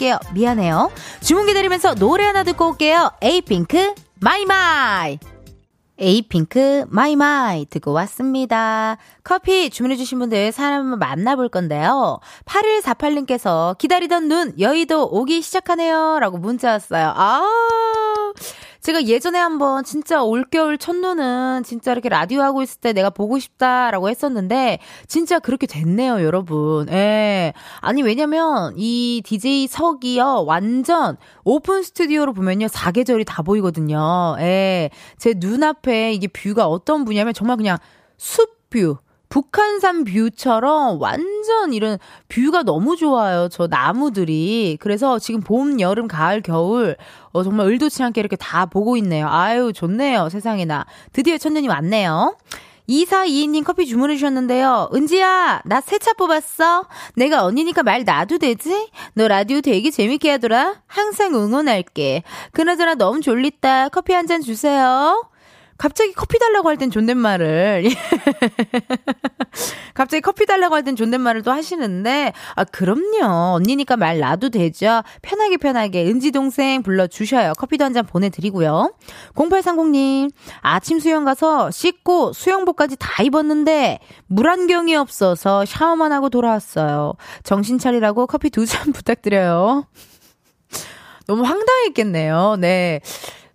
드릴게요. 미안해요. 주문 기다리면서 노래 하나 듣고 올게요. Apink, My My. Apink, My My 듣고 왔습니다. 커피 주문해주신 분들 사람 만나볼 건데요. 8148님께서 기다리던 눈, 여의도 오기 시작하네요. 라고 문자 왔어요. 아, 제가 예전에 한번 진짜 올겨울 첫눈은 진짜 이렇게 라디오 하고 있을 때 내가 보고 싶다라고 했었는데 진짜 그렇게 됐네요, 여러분. 예. 아니 왜냐면 이 DJ 석이요. 완전 오픈 스튜디오로 보면요. 사계절이 다 보이거든요. 예. 제 눈앞에 이게 view가 어떤 view냐면 정말 그냥 숲 view 북한산 view처럼 완전 이런 view가 너무 좋아요. 저 나무들이. 그래서 지금 봄, 여름, 가을, 겨울, 어, 정말 의도치 않게 이렇게 다 보고 있네요. 아유, 좋네요. 세상에나. 드디어 천년이 왔네요. 2422님 커피 주문해 주셨는데요. 은지야, 나 새 차 뽑았어? 내가 언니니까 말 놔도 되지? 너 라디오 되게 재밌게 하더라? 항상 응원할게. 그나저나 너무 졸리다. 커피 한 잔 주세요. 갑자기 커피 달라고 할 땐 존댓말을. 갑자기 커피 달라고 할 땐 존댓말을 또 하시는데, 아, 그럼요. 언니니까 말 놔도 되죠. 편하게 편하게 은지 동생 불러주셔요. 커피도 한 잔 보내드리고요. 0830님, 아침 수영 가서 씻고 수영복까지 다 입었는데, 물안경이 없어서 샤워만 하고 돌아왔어요. 정신 차리라고 커피 두 잔 부탁드려요. 너무 황당했겠네요. 네.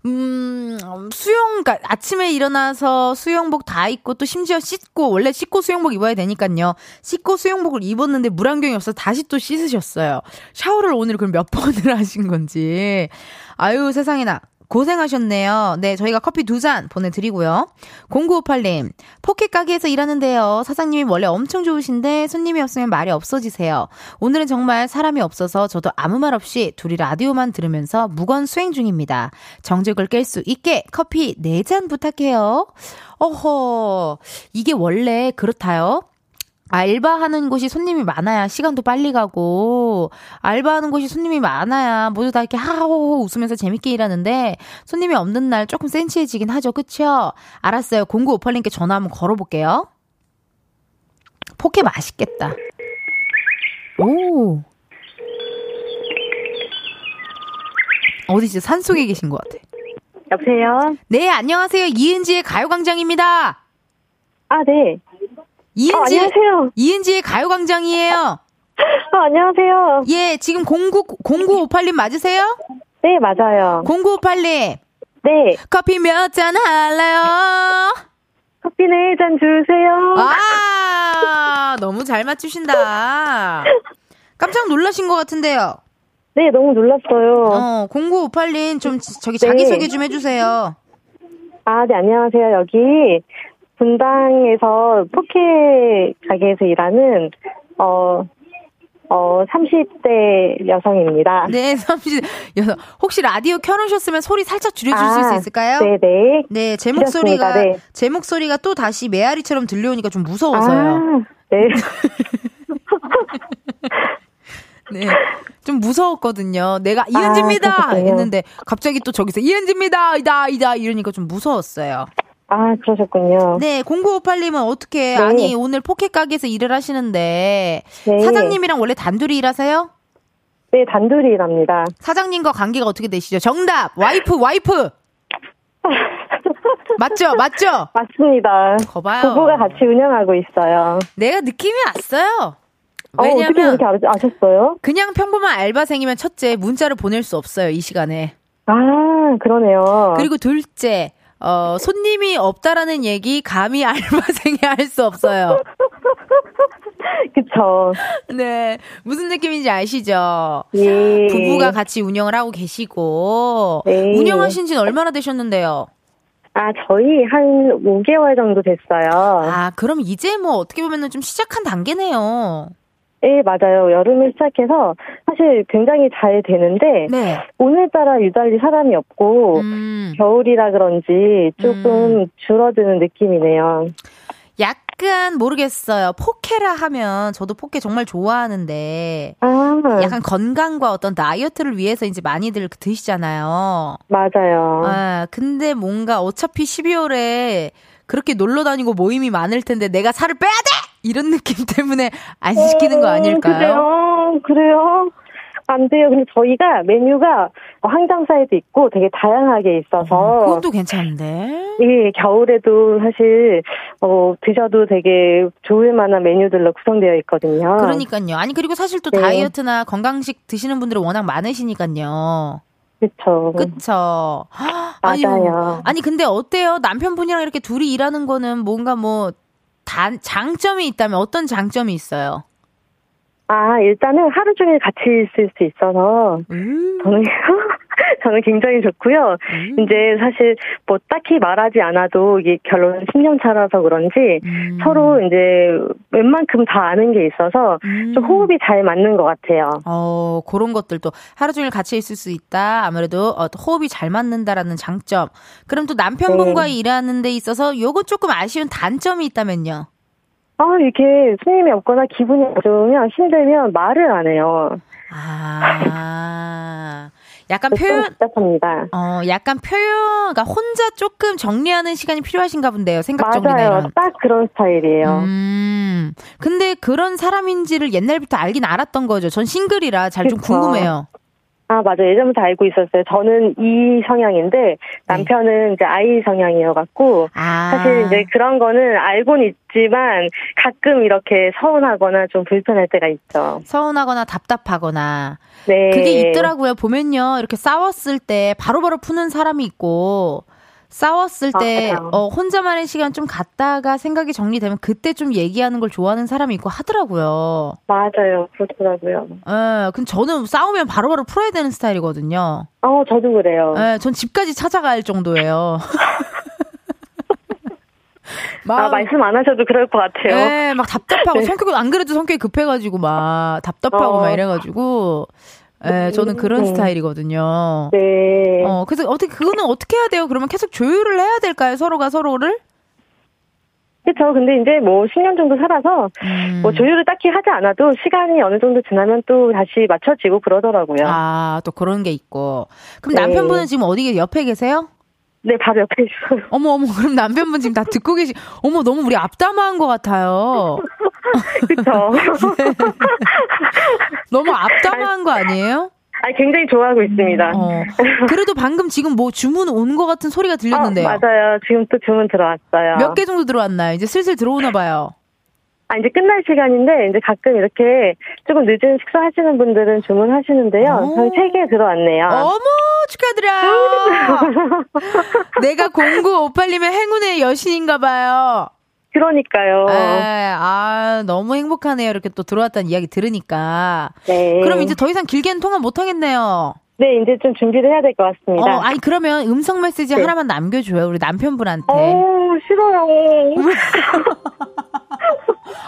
음, 수영, 그러니까 아침에 일어나서 수영복 다 입고 또 심지어 씻고, 원래 씻고 수영복 입어야 되니까요. 씻고 수영복을 입었는데 물안경이 없어서 다시 또 씻으셨어요. 샤워를 오늘 그럼 몇 번을 하신 건지. 아유, 세상에나. 고생하셨네요. 네, 저희가 커피 두 잔 보내드리고요. 0958님, 포켓 가게에서 일하는데요. 사장님이 원래 엄청 좋으신데 손님이 없으면 말이 없어지세요. 오늘은 정말 사람이 없어서 저도 아무 말 없이 둘이 라디오만 들으면서 무건 수행 중입니다. 정적을 깰 수 있게 커피 네 잔 부탁해요. 어허, 이게 원래 그렇다요. 알바하는 곳이 손님이 많아야 시간도 빨리 가고, 알바하는 곳이 손님이 많아야 모두 다 이렇게 하하호호 웃으면서 재밌게 일하는데, 손님이 없는 날 조금 센치해지긴 하죠. 그쵸? 알았어요. 0958님께 전화 한번 걸어볼게요. 포케 맛있겠다. 오. 어디지? 산속에 계신 것 같아. 여보세요? 네, 안녕하세요. 이은지의 가요광장입니다. 아, 네. 이은지, 아, 안녕하세요. 이은지의 가요광장이에요. 아, 안녕하세요. 예, 지금 09, 0958님 맞으세요? 네, 맞아요. 0958님. 네. 커피 몇 잔 할래요? 커피 네잔 주세요. 아, 너무 잘 맞추신다. 깜짝 놀라신 것 같은데요. 네, 너무 놀랐어요. 어, 0958님 좀 저기 자기소개 네. 좀 해주세요. 아, 네, 안녕하세요. 여기 분당에서 포케 가게에서 일하는, 어, 어, 30대 여성입니다. 네, 30, 여섯. 혹시 라디오 켜놓으셨으면 소리 살짝 줄여주실 아, 수 있을까요? 네네. 네, 제. 목소리가, 네. 제 목소리가 또 다시 메아리처럼 들려오니까 좀 무서워서요. 아, 네. 네. 좀 무서웠거든요. 내가 이은지입니다! 그러셨군요. 했는데 갑자기 또 저기서 이은지입니다! 이다! 이다! 이러니까 좀 무서웠어요. 아, 그러셨군요. 네, 0958님은 어떻게, 네. 아니, 오늘 포케 가게에서 일을 하시는데, 네. 사장님이랑 원래 단둘이 일하세요? 네, 단둘이 일합니다. 사장님과 관계가 어떻게 되시죠? 정답! 와이프, 와이프! 맞죠? 맞죠? 맞습니다. 거봐요. 부부가 같이 운영하고 있어요. 내가 느낌이 왔어요. 어, 어떻게 왜냐면, 그렇게 아- 아셨어요? 그냥 평범한 알바생이면 첫째, 문자를 보낼 수 없어요, 이 시간에. 아, 그러네요. 그리고 둘째, 어, 손님이 없다라는 얘기 감히 알바생이 할 수 없어요. 그쵸. 네. 무슨 느낌인지 아시죠? 예. 부부가 같이 운영을 하고 계시고, 네. 운영하신 지는 얼마나 되셨는데요? 아, 저희 한 5개월 정도 됐어요. 아, 그럼 이제 뭐 어떻게 보면은 좀 시작한 단계네요. 네, 맞아요. 여름을 시작해서 사실 굉장히 잘 되는데, 네. 오늘따라 유달리 사람이 없고, 음, 겨울이라 그런지 조금 줄어드는 느낌이네요. 약간 모르겠어요. 포케라 하면 저도 포케 정말 좋아하는데, 아, 약간 건강과 어떤 다이어트를 위해서 이제 많이들 드시잖아요. 맞아요. 아, 근데 뭔가 어차피 12월에 그렇게 놀러 다니고 모임이 많을 텐데 내가 살을 빼야 돼! 이런 느낌 때문에 안 시키는 거 아닐까요? 그래요? 그래요? 안 돼요. 근데 저희가 메뉴가 항정사에도 있고 되게 다양하게 있어서. 그건 또 괜찮은데. 예, 겨울에도 사실, 어, 드셔도 되게 좋을 만한 메뉴들로 구성되어 있거든요. 그러니까요. 아니 그리고 사실 또 네. 다이어트나 건강식 드시는 분들은 워낙 많으시니까요. 그쵸. 그쵸. 아니, 맞아요. 아니 근데 어때요? 남편분이랑 이렇게 둘이 일하는 거는 뭔가 뭐 단, 장점이 있다면 어떤 장점이 있어요? 아, 일단은 하루 종일 같이 있을 수 있어서, 음. 저는, 저는 굉장히 좋고요. 음. 이제 사실 뭐 딱히 말하지 않아도 이게 결혼 10년 차라서 그런지 음. 서로 이제 웬만큼 다 아는 게 있어서 음. 좀 호흡이 잘 맞는 것 같아요. 어, 그런 것들도 하루 종일 같이 있을 수 있다. 아무래도 어, 호흡이 잘 맞는다라는 장점. 그럼 또 남편분과 네. 일하는 데 있어서 요거 조금 아쉬운 단점이 있다면요? 아, 이렇게 손님이 없거나 기분이 안 좋으면 힘들면 말을 안 해요. 아. 약간 표현 답답합니다. 어, 약간 표현 그러니까 혼자 조금 정리하는 시간이 필요하신가 본데요. 생각 정리나 맞아요. 이런. 딱 그런 스타일이에요. 음. 근데 그런 사람인지를 옛날부터 알긴 알았던 거죠. 전 싱글이라 잘 좀 궁금해요. 아, 맞아요. 예전부터 알고 있었어요. 저는 이 성향인데 남편은 네. 이제 아이 성향이어갖고 아. 사실 이제 그런 거는 알고는 있지만 가끔 이렇게 서운하거나 좀 불편할 때가 있죠. 서운하거나 답답하거나. 네. 그게 있더라고요. 보면요. 이렇게 싸웠을 때 바로바로 푸는 사람이 있고 싸웠을 때 아, 어, 혼자만의 시간 좀 갖다가 생각이 정리되면 그때 좀 얘기하는 걸 좋아하는 사람이 있고 하더라고요. 맞아요. 그렇더라고요. 예, 근데 저는 싸우면 바로 바로 풀어야 되는 스타일이거든요. 어, 저도 그래요. 예, 전 집까지 찾아갈 정도예요. 막, 아, 말씀 안 하셔도 그럴 것 같아요. 네, 막 답답하고 네. 성격은 안 그래도 성격이 급해가지고 막 답답하고 어. 막 이래가지고 네, 저는 그런 네. 스타일이거든요. 네. 어, 그래서 어떻게 그거는 어떻게 해야 돼요? 그러면 계속 조율을 해야 될까요? 서로가 서로를? 그렇죠. 근데 이제 뭐 10년 정도 살아서 음. 뭐 조율을 딱히 하지 않아도 시간이 어느 정도 지나면 또 다시 맞춰지고 그러더라고요. 아, 또 그런 게 있고. 그럼 네. 남편분은 지금 어디 옆에 계세요? 네, 바로 옆에 있어요. 어머, 어머, 그럼 남편분 지금 다 듣고 계시, 어머, 너무 우리 앞담화한 것 같아요. 그쵸. 네. 너무 앞담화한 거 아니에요? 아, 굉장히 좋아하고 있습니다. 어. 그래도 방금 지금 뭐 주문 온 것 같은 소리가 들렸는데요. 어, 맞아요. 지금 또 주문 들어왔어요. 몇 개 정도 들어왔나요? 이제 슬슬 들어오나 봐요. 아, 이제 끝날 시간인데, 이제 가끔 이렇게 조금 늦은 식사 하시는 분들은 주문하시는데요. 저희 세개 들어왔네요. 어머, 축하드려요! 내가 0958님의 행운의 여신인가 봐요. 그러니까요. 네, 아, 너무 행복하네요. 이렇게 또 들어왔다는 이야기 들으니까. 네. 그럼 이제 더 이상 길게는 통화 못 하겠네요. 네, 이제 좀 준비를 해야 될 것 같습니다. 어, 아니, 그러면 음성 메시지 네. 하나만 남겨줘요. 우리 남편분한테. 어, 싫어요.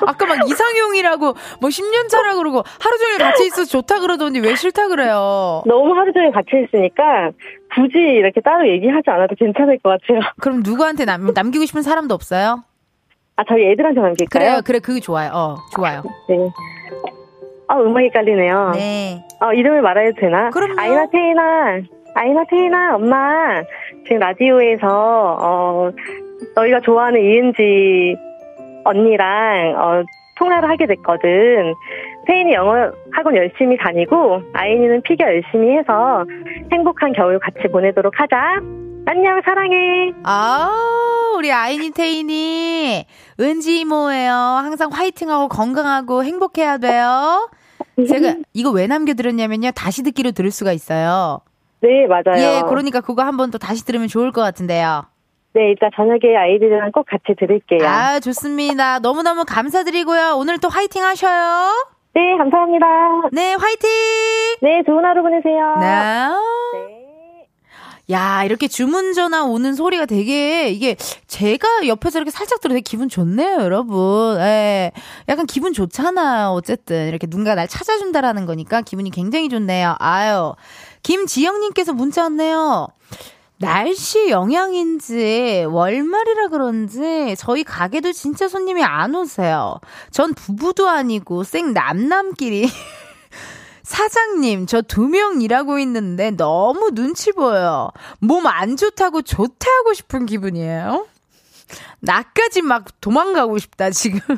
아까 막 이상형이라고 뭐 10년 차라 그러고 하루 종일 같이 있어서 좋다 그러더니 왜 싫다 그래요? 너무 하루 종일 같이 있으니까 굳이 이렇게 따로 얘기하지 않아도 괜찮을 것 같아요. 그럼 누구한테 남, 남기고 싶은 사람도 없어요? 아, 저희 애들한테 남길까요? 그래요, 그래, 그게 좋아요. 어, 좋아요. 네. 아, 음악이 깔리네요. 네. 어, 이름을 말해도 되나? 그럼요. 아이나 테이나, 아이나 테이나, 엄마, 지금 라디오에서, 어, 너희가 좋아하는 이은지 언니랑, 어, 통화를 하게 됐거든. 태인이 영어 학원 열심히 다니고, 아이니는 피겨 열심히 해서 행복한 겨울 같이 보내도록 하자. 안녕, 사랑해. 아, 우리 아이니 태인이 은지 이모예요. 항상 화이팅하고 건강하고 행복해야 돼요. 제가 이거 왜 남겨드렸냐면요. 다시 듣기로 들을 수가 있어요. 네, 맞아요. 예, 그러니까 그거 한 번 더 다시 들으면 좋을 것 같은데요. 네, 일단 저녁에 아이들이랑 꼭 같이 들을게요. 아, 좋습니다. 너무너무 감사드리고요. 오늘 또 화이팅 하셔요. 네, 감사합니다. 네, 화이팅! 네, 좋은 하루 보내세요. 네. 네. 야, 이렇게 주문 전화 오는 소리가 되게, 이게, 제가 옆에서 이렇게 살짝 들어 되게 기분 좋네요, 여러분. 예. 약간 기분 좋잖아요, 어쨌든. 이렇게 누군가 날 찾아준다라는 거니까 기분이 굉장히 좋네요. 아유. 김지영님께서 문자 왔네요. 날씨 영향인지 월말이라 그런지 저희 가게도 진짜 손님이 안 오세요. 전 부부도 아니고 생 남남끼리 사장님, 저 두 명 일하고 있는데 너무 눈치 보여요. 몸안 좋다고 좋다하고 싶은 기분이에요. 나까지 막 도망가고 싶다, 지금.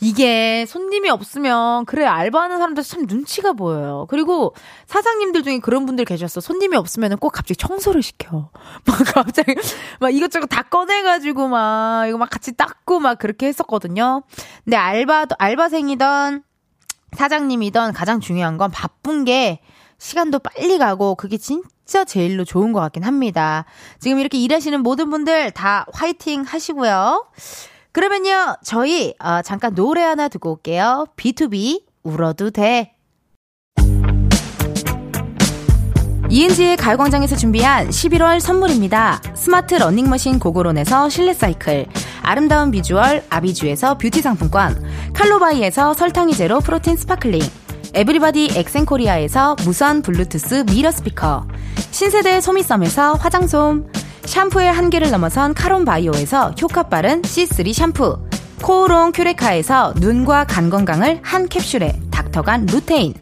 이게 손님이 없으면 그래 알바하는 사람들 참 눈치가 보여요. 그리고 사장님들 중에 그런 분들 계셨어. 손님이 없으면 꼭 갑자기 청소를 시켜. 막 갑자기 막 이것저것 다 꺼내가지고 막 이거 막 같이 닦고 막 그렇게 했었거든요. 근데 알바도 알바생이던 사장님이던 가장 중요한 건 바쁜 게 시간도 빨리 가고 그게 진짜 제일로 좋은 것 같긴 합니다. 지금 이렇게 일하시는 모든 분들 다 화이팅 하시고요. 그러면요, 저희 어, 잠깐 노래 하나 듣고 올게요. BTOB 울어도 돼. 이은지의 가요광장에서 준비한 11월 선물입니다. 스마트 러닝머신 고고런에서 실내 사이클, 아름다운 비주얼 아비주에서 뷰티 상품권, 칼로바이에서 설탕이 제로 프로틴 sparkling, 에브리바디 엑센코리아에서 무선 블루투스 mirror 스피커, 신세대 소미썸에서 화장솜, 샴푸의 한계를 넘어선 카론 바이오에서 효과 빠른 C3 샴푸, 코오롱 큐레카에서 눈과 간 건강을 한 캡슐에 닥터간 루테인,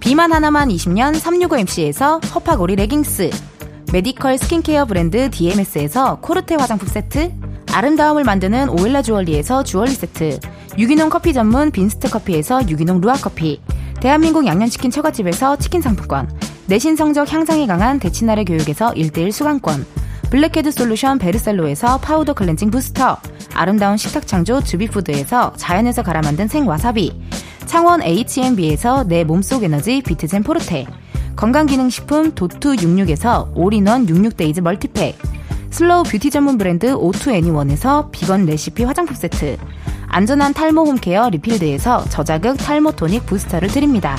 비만 하나만 20년 365MC에서 허파고리 레깅스. 메디컬 스킨케어 브랜드 DMS에서 코르테 화장품 세트. 아름다움을 만드는 오엘라 주얼리에서 주얼리 세트. 유기농 커피 전문 빈스트 커피에서 유기농 루아 커피. 대한민국 양념치킨 처갓집에서 치킨 상품권. 내신 성적 향상에 강한 대치나래 교육에서 1대1 수강권 블랙헤드 솔루션 베르셀로에서 파우더 클렌징 부스터 아름다운 식탁 창조 주비푸드에서 자연에서 갈아 만든 생와사비 창원 H&B에서 내 몸속 에너지 비트젠 포르테 건강기능식품 도투66에서 올인원 66데이즈 멀티팩 slow beauty 전문 브랜드 오투애니원에서 비건 레시피 화장품 세트 안전한 탈모 홈케어 리필드에서 저자극 탈모 토닉 부스터를 드립니다.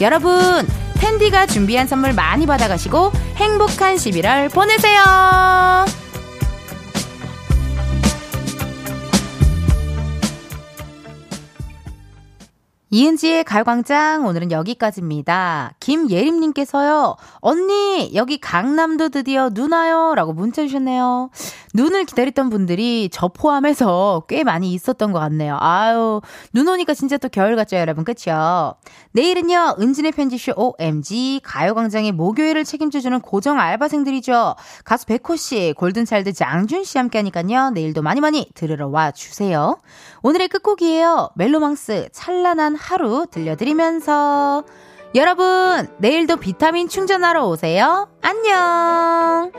여러분 텐디가 준비한 선물 많이 받아가시고 행복한 11월 보내세요. 이은지의 가요광장 오늘은 여기까지입니다. 김예림님께서요. 언니 여기 강남도 드디어 눈 와요 라고 문자 주셨네요. 눈을 기다렸던 분들이 저 포함해서 꽤 많이 있었던 것 같네요. 아유 눈 오니까 진짜 또 겨울 같죠 여러분 그쵸? 내일은요 은진의 편지쇼 OMG 가요광장의 목요일을 책임져주는 고정 알바생들이죠. 가수 백호씨 골든차일드 장준씨 함께하니까요. 내일도 많이 많이 들으러 와주세요. 오늘의 끝곡이에요. 멜로망스 찬란한 하루 들려드리면서 여러분, 내일도 비타민 충전하러 오세요. 안녕!